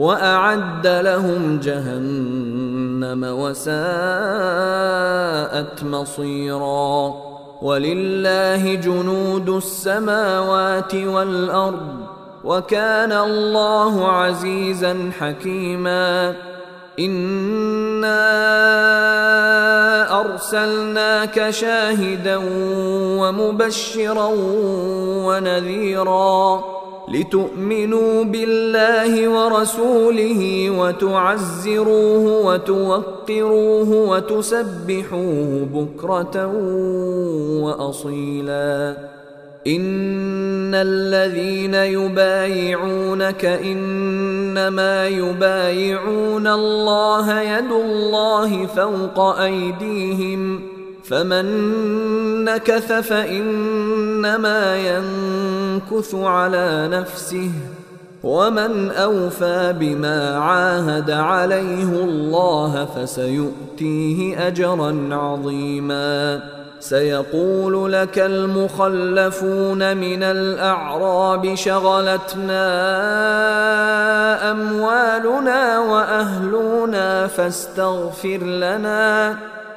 وأعد لهم جهنم وساءت مصيرا ولله جنود السماوات والأرض وكان الله عزيزا حكيما إنا أرسلناك شاهدا ومبشرا ونذيرا لتؤمنوا بالله ورسوله وتعزروه وتوقروه وتسبحوه بكرة وأصيلا. إن الذين يبايعونك إنما يبايعون الله يد الله فوق أيديهم فمن نكث فإنما ينكث على نفسه ومن أوفى بما عاهد عليه الله فسيؤتيه اجرا عظيما. سيقول لك المخلفون من الأعراب شغلتنا أموالنا وأهلنا فاستغفر لنا.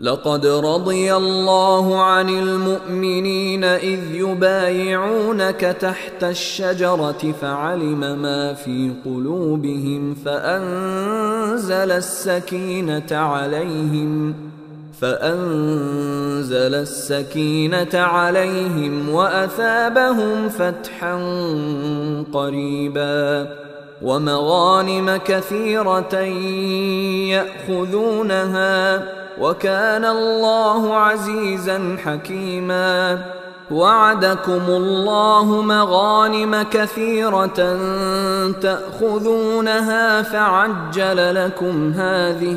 لقد رضي الله عن المؤمنين إذ يبايعونك تحت الشجرة فعلم ما في قلوبهم فأنزل السكينة عليهم فأنزل السكينة عليهم وأثابهم فتحا قريبا ومغانم كثيرة يأخذونها وكان الله عزيزا حكيما. وعدكم الله مغانم كثيرة تأخذونها فعجل لكم هذه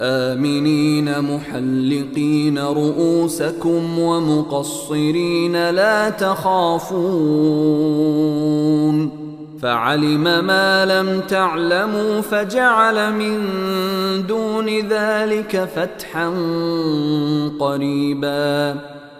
آمنين محلقين رؤوسكم ومقصرين لا تخافون فعلم ما لم تعلموا فجعل من دون ذلك فتحا قريبا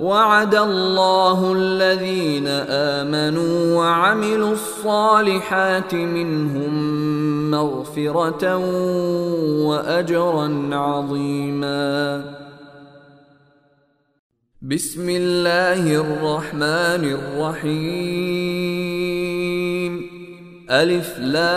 وعد الله الذين آمنوا وعملوا الصالحات منهم مغفرة وأجرا عظيما. بسم الله الرحمن الرحيم. ألف لام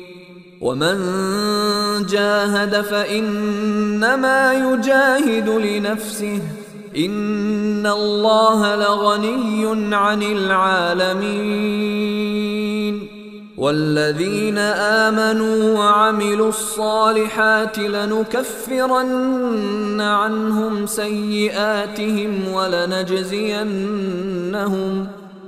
ومن جاهد فانما يجاهد لنفسه ان الله لغني عن العالمين والذين امنوا وعملوا الصالحات لنكفرن عنهم سيئاتهم ولنجزينهم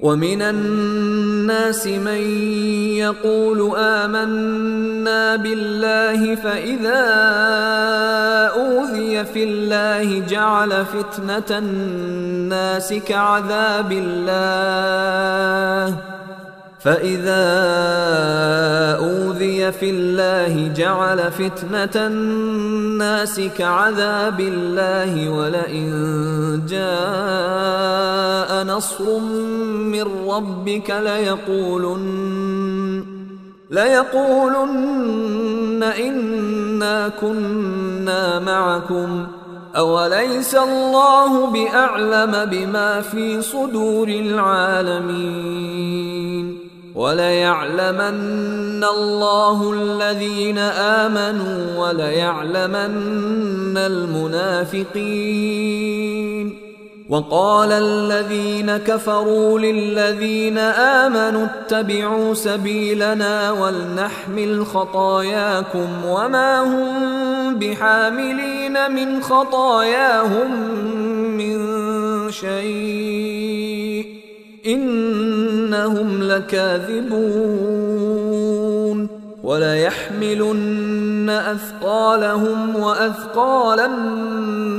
ومن الناس من يقول آمنا بالله فإذا أوذي في الله جعل فتنة الناس كعذاب الله. فإذا أوذي في الله جعل فتنة الناس كعذاب الله ولئن جاء نصر من ربك ليقولن ليقولن إنا كنا معكم. أوليس الله بأعلم بما في صدور العالمين؟ وليعلمن الله الذين آمنوا وليعلمن المنافقين. وقال الذين كفروا للذين آمنوا اتبعوا سبيلنا ولنحمل خطاياكم وما هم بحاملين من خطاياهم من شيء إنهم لكاذبون وليحملن أثقالهم وأثقالا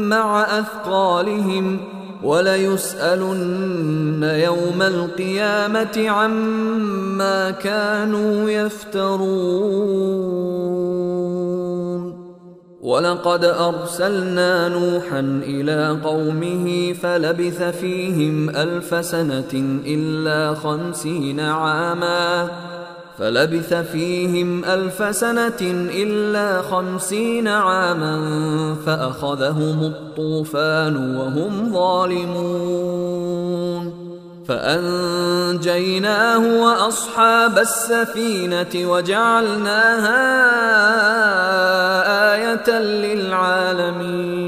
مع أثقالهم وليسألن يوم القيامة عما كانوا يفترون. ولقد أرسلنا نوحا إلى قومه فلبث فيهم ألف سنة إلا خمسين عاما. فلبث فيهم ألف سنة إلا خمسين عاما فأخذهم الطوفان وهم ظالمون. فأنجيناه وأصحاب السفينة وجعلناها آية للعالمين.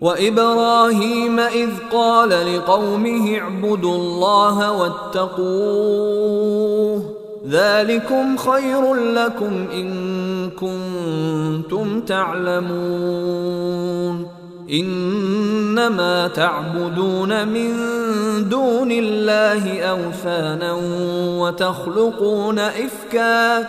وإبراهيم إذ قال لقومه اعبدوا الله واتقوه. ذلكم خير لكم إن كنتم تعلمون. إنما تعبدون من دون الله أوثانا وتخلقون افكا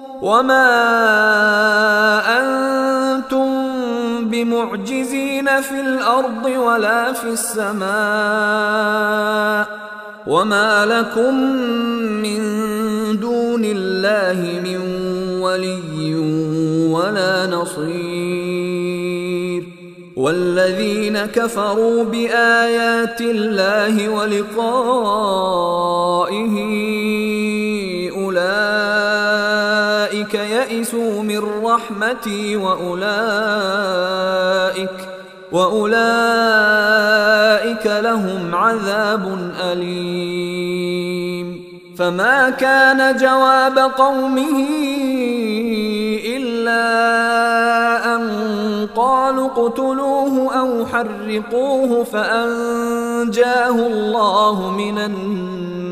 وما أنت بمعجزين في الأرض ولا في السماء وما لكم من دون الله من ولي ولا نصير والذين كفروا بايات الله ولقائه يئسوا من رحمتي واولئك واولئك لهم عذاب اليم فما كان جواب قومه الا ان قالوا اقتلوه أو حرقوه فانجاه الله من النار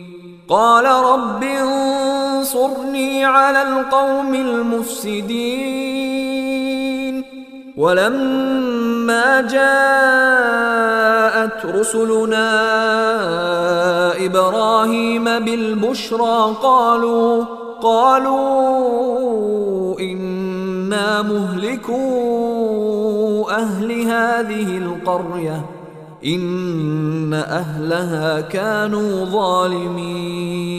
قال رب انصرني على القوم المفسدين. ولما جاءت رسلنا إبراهيم بالبشرى قالوا قالوا إنا مهلكو أهل هذه القرية. ان اهلها كانوا ظالمين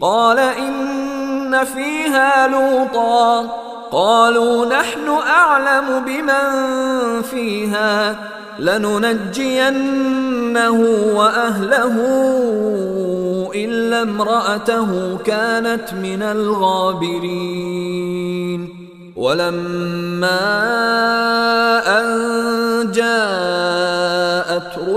قال ان فيها لوطا قالوا نحن اعلم بمن فيها لننجينه واهله الا امراته كانت من الغابرين ولما ان جاءت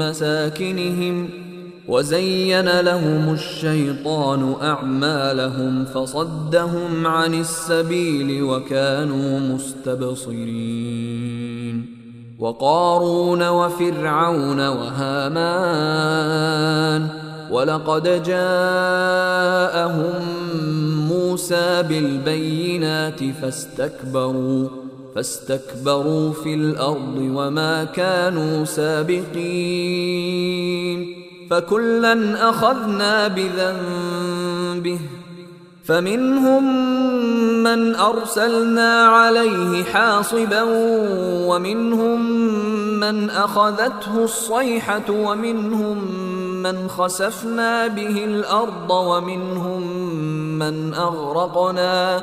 مساكنهم وزين لهم الشيطان أعمالهم فصدهم عن السبيل وكانوا مستبصرين وقارون وفرعون وهامان ولقد جاءهم موسى بالبينات فاستكبروا فاستكبروا في الأرض وما كانوا سابقين فكلا أخذنا بذنبه فمنهم من أرسلنا عليه حاصبا ومنهم من أخذته الصيحة ومنهم من خسفنا به الأرض ومنهم من أغرقنا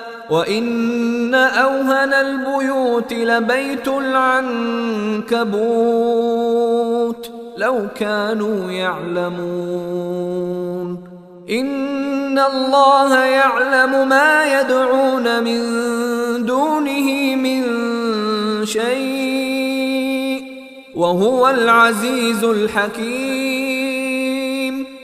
وان اوهن البيوت لبيت العنكبوت لو كانوا يعلمون ان الله يعلم ما يدعون من دونه من شيء وهو العزيز الحكيم